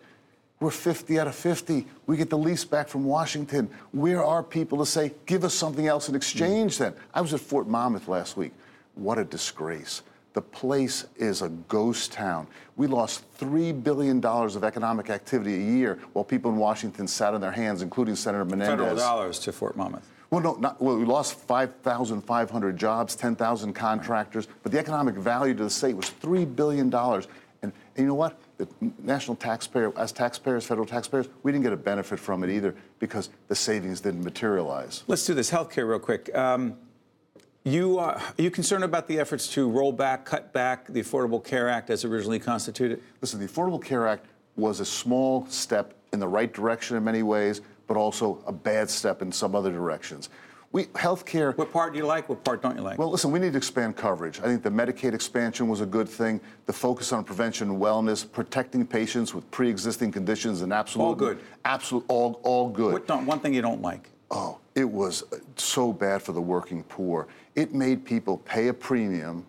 We're 50 out of 50. We get the lease back from Washington. Where are people to say, give us something else in exchange then? I was at Fort Monmouth last week. What a disgrace. The place is a ghost town. We lost $3 billion of economic activity a year while people in Washington sat on their hands, including Senator Menendez. Federal dollars to Fort Monmouth. Well, no, not, well, we lost 5,500 jobs, 10,000 contractors, but the economic value to the state was $3 billion. And, and you know what? The national taxpayer, as taxpayers, federal taxpayers, we didn't get a benefit from it either because the savings didn't materialize. Let's do this healthcare real quick. Um, you are, are you concerned about the efforts to roll back, cut back the Affordable Care Act as originally constituted? Listen, the Affordable Care Act was a small step in the right direction in many ways, but also a bad step in some other directions. We healthcare. What part do you like? What part don't you like? Well, listen, we need to expand coverage. I think the Medicaid expansion was a good thing. The focus on prevention and wellness, protecting patients with pre-existing conditions, and absolute All good. Absolute, all all good. what don't, one thing you don't like? Oh, it was so bad for the working poor. It made people pay a premium.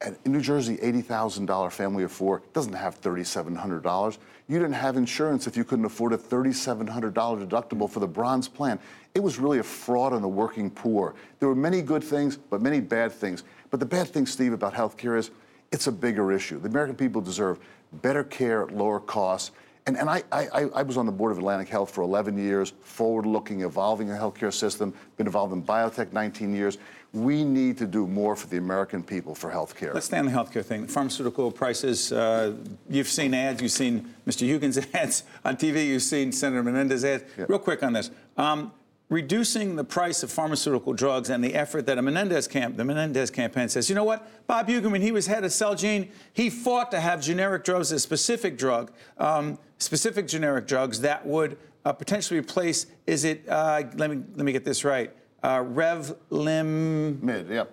And in New Jersey, $80,000 family of four doesn't have $3,700. You didn't have insurance if you couldn't afford a $3,700 deductible for the bronze plan. It was really a fraud on the working poor. There were many good things, but many bad things. But the bad thing, Steve, about health care is it's a bigger issue. The American people deserve better care at lower costs. And, and I, I, I was on the board of Atlantic Health for 11 years, forward looking, evolving a healthcare system, been involved in biotech 19 years. We need to do more for the American people for healthcare. Let's stay on the healthcare thing. Pharmaceutical prices. Uh, you've seen ads. You've seen Mr. Hugin's ads on TV. You've seen Senator Menendez ads. Yeah. Real quick on this. Um, reducing the price of pharmaceutical drugs and the effort that a Menendez camp, the Menendez campaign says, you know what? Bob Hugin, when he was head of Celgene, he fought to have generic drugs, a specific drug, um, specific generic drugs that would uh, potentially replace. Is it? Uh, let me let me get this right. Uh, Revlim. Mid, yep.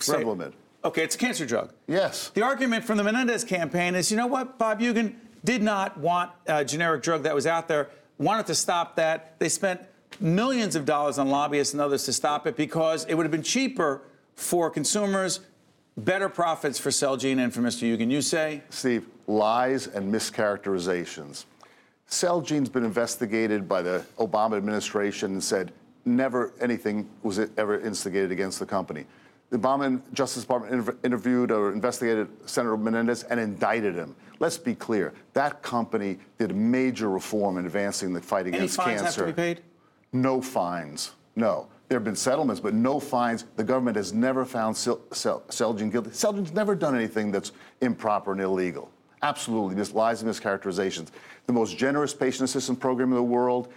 say- Revlimid. Okay, it's a cancer drug. Yes. The argument from the Menendez campaign is, you know what, Bob Hugin did not want a generic drug that was out there, wanted to stop that. They spent millions of dollars on lobbyists and others to stop it because it would have been cheaper for consumers, better profits for Celgene and for Mr. Hugin. You say? Steve, lies and mischaracterizations. Celgene's been investigated by the Obama administration and said never anything was ever instigated against the company. The Obama Justice Department inter- interviewed or investigated Senator Menendez and indicted him. Let's be clear, that company did major reform in advancing the fight Any against fines cancer. have to be paid? No fines. No. There have been settlements, but no fines. The government has never found Cel- Cel- Celgene guilty. Celgene's never done anything that's improper and illegal. Absolutely, just lies and mischaracterizations. The most generous patient assistance program in the world,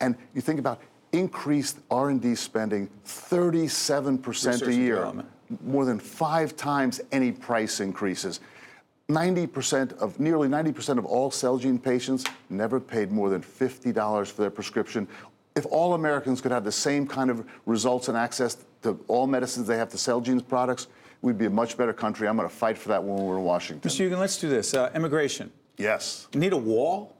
and you think about increased R&D spending 37% Research a year, more than five times any price increases. 90% of nearly 90% of all Celgene patients never paid more than $50 for their prescription. If all Americans could have the same kind of results and access to all medicines they have to Celgene's products, we'd be a much better country. I'm going to fight for that when we're in Washington. Mr. Hugin, let's do this. Uh, immigration. Yes. Need a wall?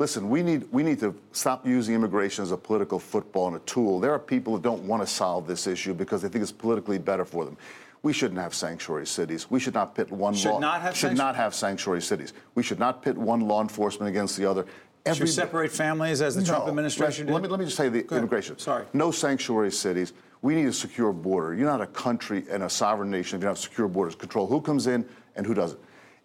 Listen, we need we need to stop using immigration as a political football and a tool. There are people that don't want to solve this issue because they think it's politically better for them. We shouldn't have sanctuary cities. We should not pit one Should law. not have should sanctu- not have sanctuary cities. We should not pit one law enforcement against the other. Should Every- we separate families as the Trump administration Let, did? let me let me just say the Go ahead. immigration. Sorry. No sanctuary cities. We need a secure border. You're not a country and a sovereign nation if you don't have secure borders. Control who comes in and who doesn't.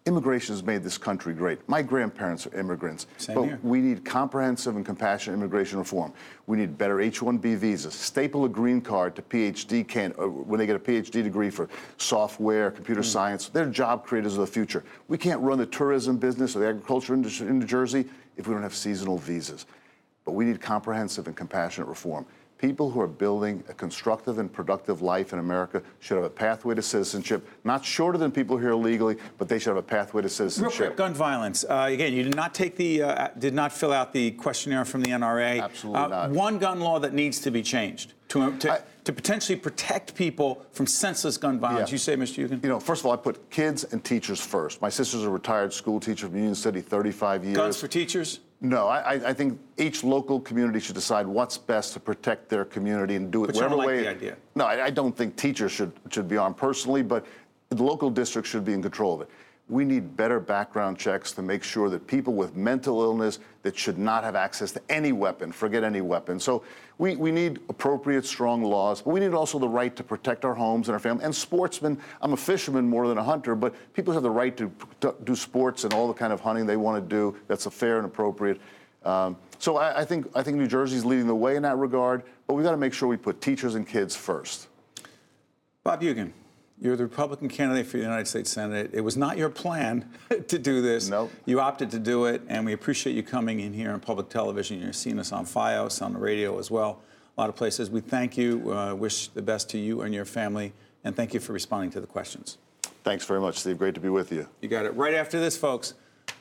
Immigration has made this country great. My grandparents are immigrants. Same but here. we need comprehensive and compassionate immigration reform. We need better H-1B visas. Staple a green card to PhD can uh, when they get a PhD degree for software, computer Hmm. science. They're job creators of the future. We can't run the tourism business or the agriculture industry in New Jersey if we don't have seasonal visas. But we need comprehensive and compassionate reform. People who are building a constructive and productive life in America should have a pathway to citizenship, not shorter than people here illegally, but they should have a pathway to citizenship. Real quick, gun violence. Uh, again, you did not take the, uh, did not fill out the questionnaire from the NRA. Absolutely Uh, not. One gun law that needs to be changed to, to, I- to potentially protect people from senseless gun violence. Yeah. You say, Mr. Hugin? You know, first of all, I put kids and teachers first. My sister's a retired school teacher from Union City, 35 years. Guns for teachers? No, I, I- think each local community should decide what's best to protect their community and do it But whatever like way. the idea? No, I, I don't think teachers should should be armed personally, but the local district should be in control of it. we need better background checks to make sure that people with mental illness that should not have access to any weapon, forget any weapon. So we, we need appropriate, strong laws, but we need also the right to protect our homes and our family. And sportsmen, I'm a fisherman more than a hunter, but people have the right to, to do sports and all the kind of hunting they want to do that's fair and appropriate. Um, so I, I, think I think New Jersey's leading the way in that regard, but we've got to make sure we put teachers and kids first. Bob Hugin, you're the Republican candidate for the United States Senate. It was not your plan to do this. No. Nope. You opted to do it, and we appreciate you coming in here on public television. You're seeing us on FiOS, on the radio as well, a lot of places. We thank you, uh, wish the best to you and your family, and thank you for responding to the questions. Thanks very much, Steve. Great to be with you. You got it. Right after this, folks,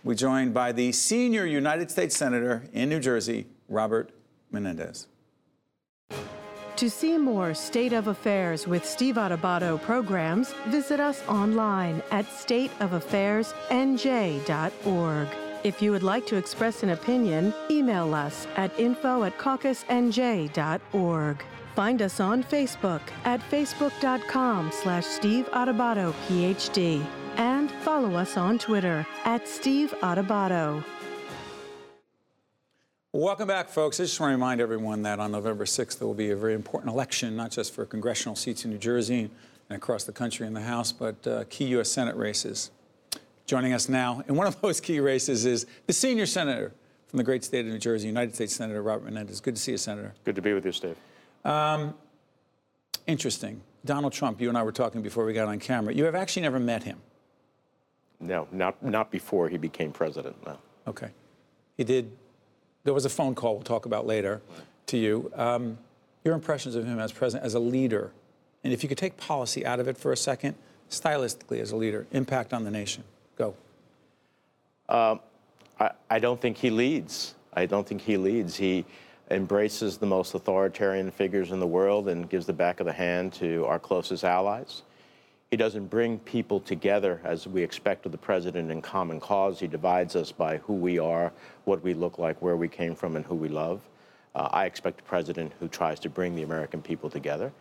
we're joined by the senior United States Senator in New Jersey, Robert Menendez. To see more State of Affairs with Steve Adubato programs, visit us online at stateofaffairsnj.org. If you would like to express an opinion, email us at info at caucusnj.org. Find us on Facebook at facebook.com slash Steve Adubato, PhD. And follow us on Twitter at Steve Adubato. Welcome back, folks. I just want to remind everyone that on November 6th, there will be a very important election, not just for congressional seats in New Jersey and across the country in the House, but uh, key U.S. Senate races. Joining us now, and one of those key races is the senior senator from the great state of New Jersey, United States Senator Robert Menendez. Good to see you, Senator. Good to be with you, Steve. Um, interesting. Donald Trump, you and I were talking before we got on camera. You have actually never met him. No, not, not before he became president, no. Okay. He did there was a phone call we'll talk about later to you. Um, your impressions of him as president, as a leader, and if you could take policy out of it for a second, stylistically as a leader, impact on the nation. Go. Uh, I, I don't think he leads. I don't think he leads. He embraces the most authoritarian figures in the world and gives the back of the hand to our closest allies. He doesn't bring people together as we expect of the president in common cause. He divides us by who we are, what we look like, where we came from, and who we love. Uh, I expect a president who tries to bring the American people together.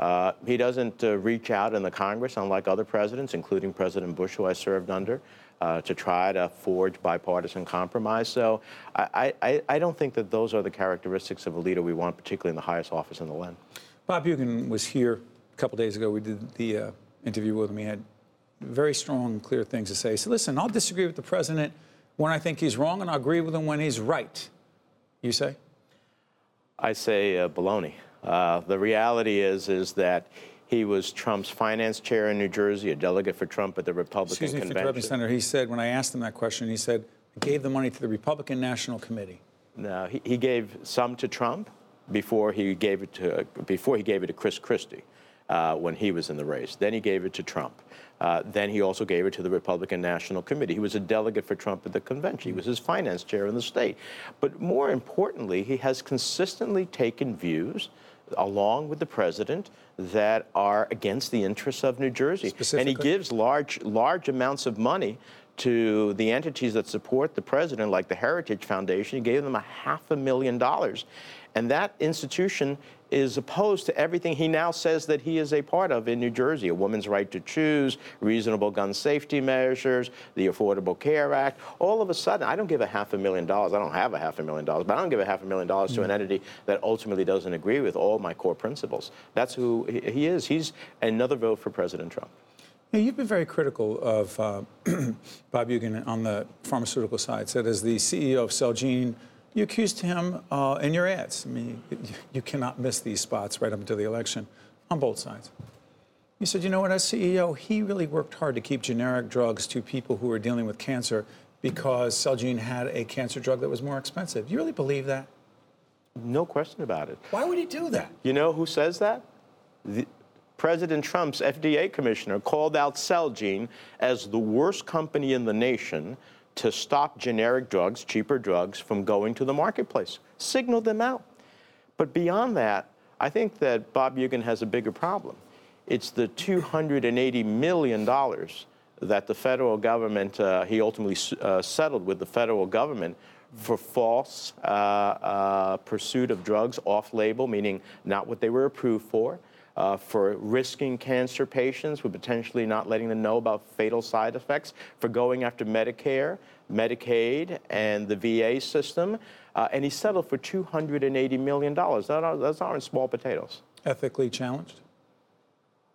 Uh, he doesn't uh, reach out in the Congress, unlike other presidents, including President Bush, who I served under, uh, to try to forge bipartisan compromise. So I, I, I, don't think that those are the characteristics of a leader we want, particularly in the highest office in the land. Bob Hugin was here a couple days ago. We did the uh, interview with him, he had very strong, clear things to say. So listen, I'll disagree with the president when I think he's wrong, and I'll agree with him when he's right. You say? I say uh, baloney. Uh, the reality is, is that he was Trump's finance chair in New Jersey, a delegate for Trump at the Republican Excuse me convention. For Senator, he said when I asked him that question, he said he gave the money to the Republican National Committee. No, he, he gave some to Trump before he gave it to before he gave it to Chris Christie uh, when he was in the race. Then he gave it to Trump. Uh, then he also gave it to the Republican National Committee. He was a delegate for Trump at the convention. He was his finance chair in the state. But more importantly, he has consistently taken views along with the president that are against the interests of New Jersey. And he gives large, large amounts of money to the entities that support the president, like the Heritage Foundation. He gave them a half a million dollars. And that institution is opposed to everything he now says that he is a part of in New Jersey a woman's right to choose, reasonable gun safety measures, the Affordable Care Act. All of a sudden, I don't give a half a million dollars. I don't have a half a million dollars, but I don't give a half a million dollars to an entity that ultimately doesn't agree with all my core principles. That's who he is. He's another vote for President Trump. Now, you've been very critical of uh, Bob Hugin on the pharmaceutical side. Said as the CEO of Celgene, you accused him uh, in your ads. I mean, you, you cannot miss these spots right up until the election on both sides. You said, you know what, as CEO, he really worked hard to keep generic drugs to people who were dealing with cancer because Celgene had a cancer drug that was more expensive. Do you really believe that? No question about it. Why would he do that? You know who says that? The, President Trump's FDA commissioner called out Celgene as the worst company in the nation to stop generic drugs, cheaper drugs, from going to the marketplace. Signal them out. But beyond that, I think that Bob Hugin has a bigger problem. It's the $280 million that the federal government, uh, he ultimately uh, settled with the federal government for false uh, uh pursuit of drugs off label, meaning not what they were approved for. Uh, for risking cancer patients, with potentially not letting them know about fatal side effects, for going after Medicare, Medicaid, and the VA system. Uh, and he settled for $280 million. That those aren't small potatoes. Ethically challenged?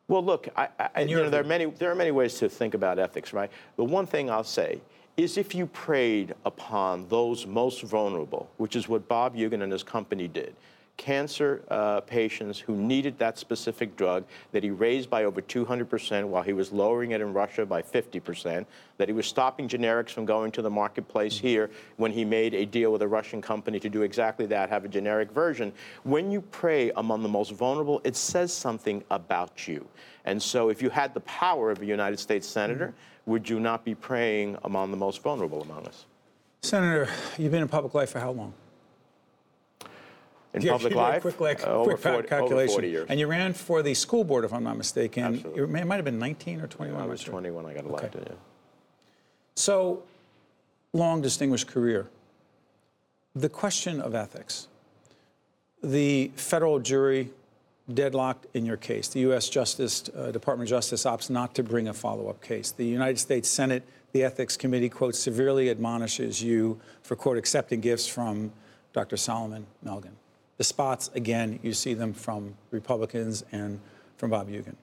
Well, look, I, I, you know, there, are many, there are many ways to think about ethics, right? The one thing I'll say is if you preyed upon those most vulnerable, which is what Bob Hugin and his company did, cancer uh, patients who needed that specific drug that he raised by over 200% while he was lowering it in Russia by 50%, that he was stopping generics from going to the marketplace mm-hmm. here when he made a deal with a Russian company to do exactly that, have a generic version. When you prey among the most vulnerable, it says something about you. And so if you had the power of a United States senator, mm-hmm. would you not be preying among the most vulnerable among us? Senator, you've been in public life for how long? In public life. Quick, like, uh, quick 40, calculation. 40 years. And you ran for the school board, if I'm not mistaken. Absolutely. It might have been 19 or 21. I was 20 when I got elected. Okay. Yeah. So, long distinguished career. The question of ethics. The federal jury deadlocked in your case. The U.S. Justice uh, Department of Justice opts not to bring a follow-up case. The United States Senate, the Ethics Committee, quote, severely admonishes you for, quote, accepting gifts from Dr. Solomon Melgen. The spots, again, you see them from Republicans and from Bob Hugin.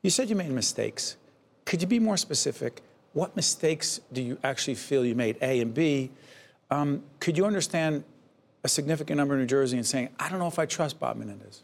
You said you made mistakes. Could you be more specific? What mistakes do you actually feel you made, A? And B, um, could you understand a significant number in New Jersey and saying, I don't know if I trust Bob Menendez?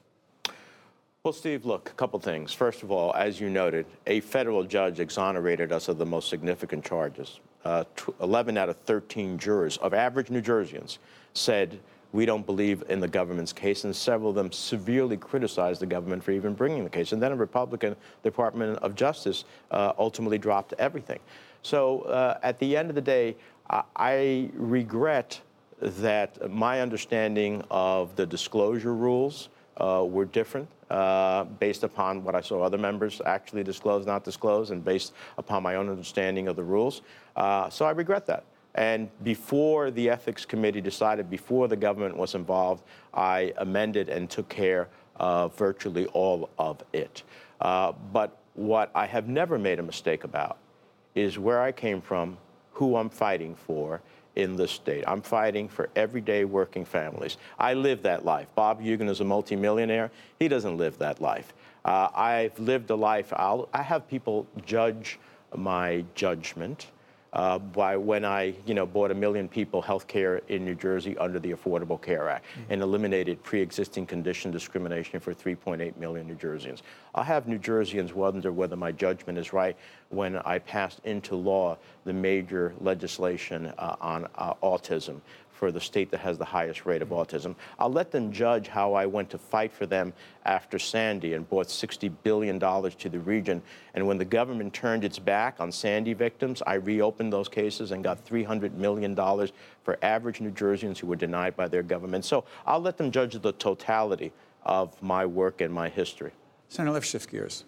Well, Steve, look, a couple things. First of all, as you noted, a federal judge exonerated us of the most significant charges. Uh, 11 out of 13 jurors of average New Jerseyans said we don't believe in the government's case, and several of them severely criticized the government for even bringing the case. And then a Republican Department of Justice uh, ultimately dropped everything. So uh, at the end of the day, I, I regret that my understanding of the disclosure rules uh, were different uh, based upon what I saw other members actually disclose, not disclose, and based upon my own understanding of the rules. Uh, so I regret that. And before the ethics committee decided, before the government was involved, I amended and took care of virtually all of it. Uh, but what I have never made a mistake about is where I came from, who I'm fighting for in this state. I'm fighting for everyday working families. I live that life. Bob Hugin is a multimillionaire. He doesn't live that life. Uh, I've lived a life, I'll, I have people judge my judgment uh, by when I, you know, bought a million people health care in New Jersey under the Affordable Care Act mm-hmm. and eliminated pre-existing condition discrimination for 3.8 million New Jerseyans. I have New Jerseyans wonder whether my judgment is right when I passed into law the major legislation uh, on uh, autism for the state that has the highest rate of autism. I'll let them judge how I went to fight for them after Sandy and brought $60 billion to the region. And when the government turned its back on Sandy victims, I reopened those cases and got $300 million for average New Jerseyans who were denied by their government. So I'll let them judge the totality of my work and my history. Senator, let's shift gears.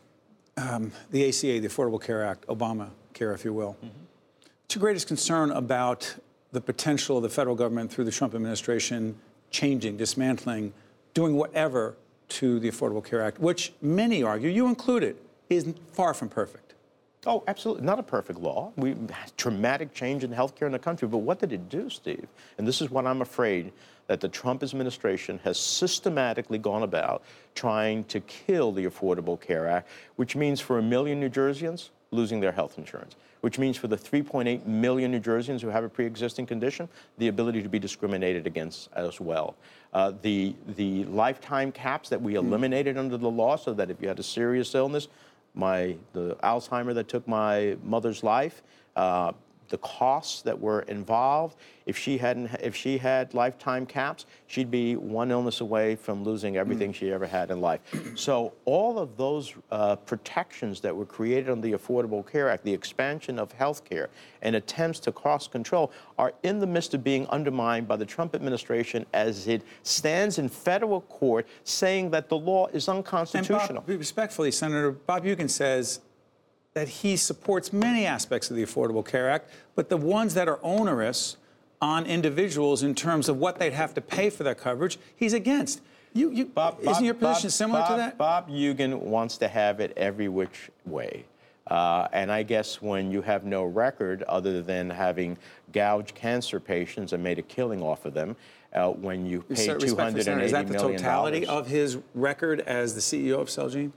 Um, the ACA, the Affordable Care Act, Obamacare, if you will. Mm-hmm. What's your greatest concern about the potential of the federal government through the Trump administration changing, dismantling, doing whatever to the Affordable Care Act, which many argue, you included, is far from perfect. Oh, absolutely. Not a perfect law. We had dramatic change in healthcare in the country. But what did it do, Steve? And this is what I'm afraid that the Trump administration has systematically gone about trying to kill the Affordable Care Act, which means for a million New Jerseyans losing their health insurance which means for the 3.8 million New Jerseyans who have a pre-existing condition, the ability to be discriminated against as well. Uh, the, the lifetime caps that we eliminated under the law so that if you had a serious illness, my, the Alzheimer that took my mother's life, uh, the costs that were involved. If she hadn't, if she had lifetime caps, she'd be one illness away from losing everything mm. she ever had in life. So all of those uh, protections that were created under the Affordable Care Act, the expansion of health care, and attempts to cost control are in the midst of being undermined by the Trump administration as it stands in federal court saying that the law is unconstitutional. Bob, respectfully, Senator Bob Hugin says that he supports many aspects of the Affordable Care Act, but the ones that are onerous on individuals in terms of what they'd have to pay for their coverage, he's against. You, you, Bob, isn't Bob- your position Bob- similar to that? Bob Hugin wants to have it every which way. Uh, and I guess when you have no record other than having gouged cancer patients and made a killing off of them, uh, when you pay two hundred and Is that the totality dollars. of his record as the CEO of Celgene?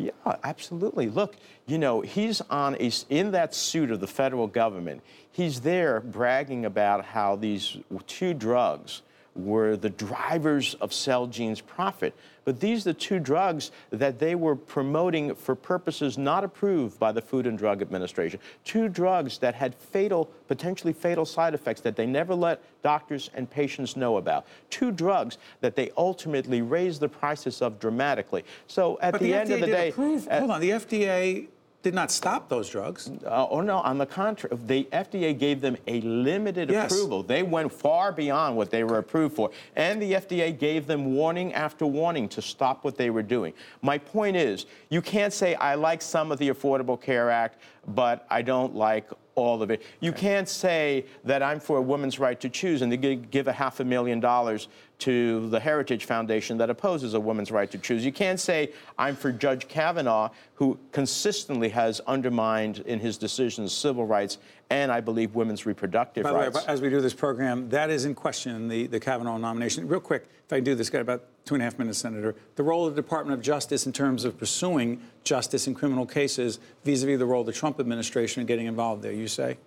Yeah, absolutely. Look, you know, he's on a, in that suit of the federal government. He's there bragging about how these two drugs were the drivers of Celgene's profit. But these are the two drugs that they were promoting for purposes not approved by the Food and Drug Administration. Two drugs that had fatal, potentially fatal side effects that they never let doctors and patients know about. Two drugs that they ultimately raised the prices of dramatically. So at the, the, end FDA of the day, approve. at- hold on, the FDA did not stop those drugs. uh, oh no, on the contrary, the FDA gave them a limited Yes. approval. They went far beyond what they were approved for. And the FDA gave them warning after warning to stop what they were doing. My point is, you can't say, I like some of the Affordable Care Act, but I don't like all of it. You can't say that I'm for a woman's right to choose and to give a half a million dollars to the Heritage Foundation that opposes a woman's right to choose. You can't say I'm for Judge Kavanaugh, who consistently has undermined in his decisions civil rights and I believe women's reproductive By the way, rights. as we do this program, that is in question, the, the Kavanaugh nomination. Real quick, if I can do this, got about two and a half minutes, Senator. The role of the Department of Justice in terms of pursuing justice in criminal cases vis-a-vis the role of the Trump administration in getting involved there, you say?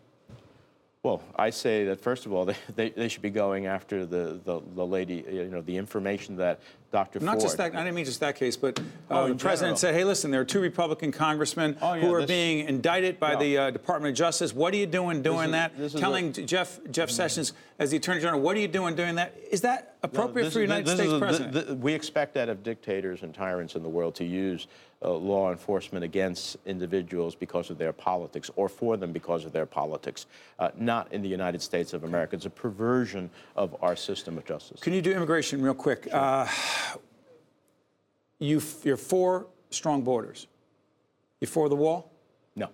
Well, I say that first of all, they, they, they should be going after the, the, the lady, you know, the information that Dr. Not Ford. just that, I didn't mean just that case, but uh, Oh, the president general. said, hey, listen, there are two Republican congressmen Oh, yeah, who are this- being indicted by No. the uh, Department of Justice. What are you doing doing is- that? Telling a- Jeff, Jeff Sessions, as the Attorney General, what are you doing doing that? Is that appropriate this for a United this States is a- president? th- th- we expect that of dictators and tyrants in the world to use uh, law enforcement against individuals because of their politics or for them because of their politics. Uh, not in the United States of America. It's a perversion of our system of justice. Can you do immigration real quick? Uh, you, you're for strong borders. You for the wall? no.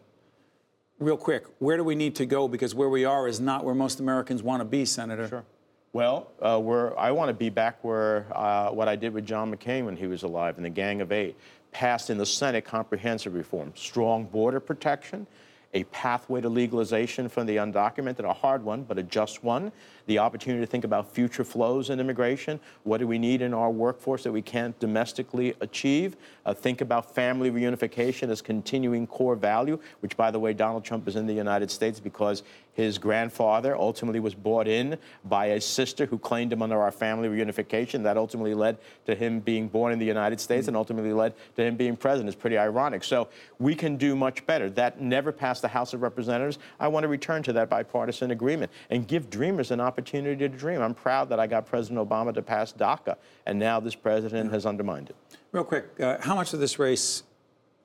Real quick, where do we need to go? Because where we are is not where most Americans want to be, Senator. Sure. Well, uh, I want to be back where uh, what I did with John McCain when he was alive in the Gang of Eight, passed in the Senate comprehensive reform, strong border protection, a pathway to legalization for the undocumented, a hard one, but a just one, the opportunity to think about future flows in immigration. What do we need in our workforce that we can't domestically achieve? Uh, think about family reunification as continuing core value, which, by the way, Donald Trump is in the United States because his grandfather ultimately was brought in by a sister who claimed him under our family reunification. That ultimately led to him being born in the United States and ultimately led to him being president. It's pretty ironic. So we can do much better. That never passed the House of Representatives. I want to return to that bipartisan agreement and give dreamers an opportunity to dream. I'm proud that I got President Obama to pass DACA, and now this president has undermined it. Real quick, uh, how much of this race,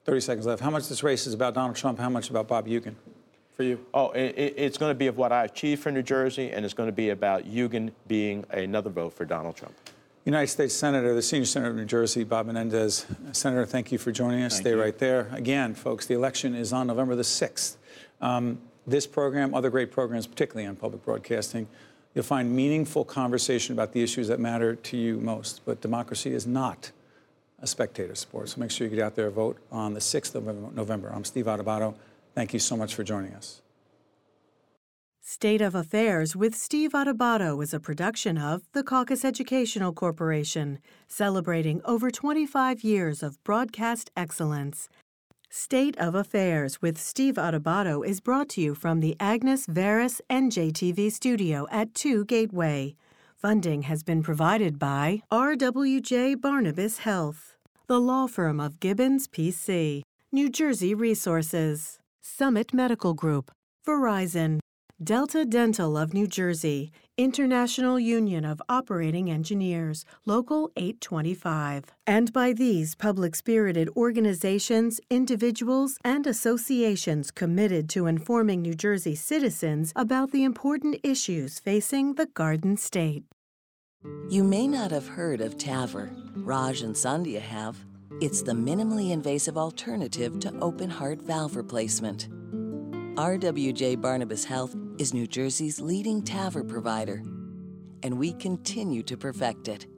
30 seconds left, how much of this race is about Donald Trump? How much about Bob Hugin for you? Oh, it, it- it's going to be of what I achieved for New Jersey, and it's going to be about Hugin being another vote for Donald Trump. United States Senator, the senior senator of New Jersey, Bob Menendez. Senator, thank you for joining us. Stay right there. Again, folks, the election is on November the 6th. Um, this program, other great programs, particularly on public broadcasting, you'll find meaningful conversation about the issues that matter to you most. But democracy is not a spectator sport. So make sure you get out there and vote on the 6th of November. I'm Steve Adubato. Thank you so much for joining us. State of Affairs with Steve Adubato is a production of the Caucus Educational Corporation, celebrating over 25 years of broadcast excellence. State of Affairs with Steve Adubato is brought to you from the Agnes Varis NJTV studio at 2 Gateway. Funding has been provided by RWJ Barnabas Health, the law firm of Gibbons PC, New Jersey Resources, Summit Medical Group, Verizon, Delta Dental of New Jersey, International Union of Operating Engineers, Local 825, and by these public spirited organizations, individuals, and associations committed to informing New Jersey citizens about the important issues facing the Garden State. You may not have heard of TAVR. Raj and Sandhya have. It's the minimally invasive alternative to open heart valve replacement. RWJ Barnabas Health is New Jersey's leading TAVR provider, and we continue to perfect it.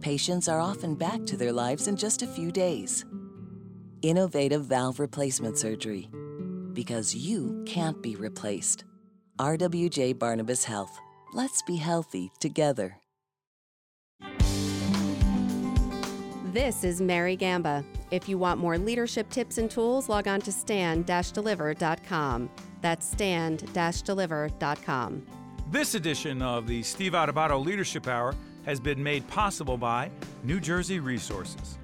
Patients are often back to their lives in just a few days. Innovative valve replacement surgery. Because you can't be replaced. RWJ Barnabas Health. Let's be healthy together. This is Mary Gamba. If you want more leadership tips and tools, log on to stand-deliver.com. That's stand-deliver.com. This edition of the Steve Adubato Leadership Hour has been made possible by New Jersey Resources.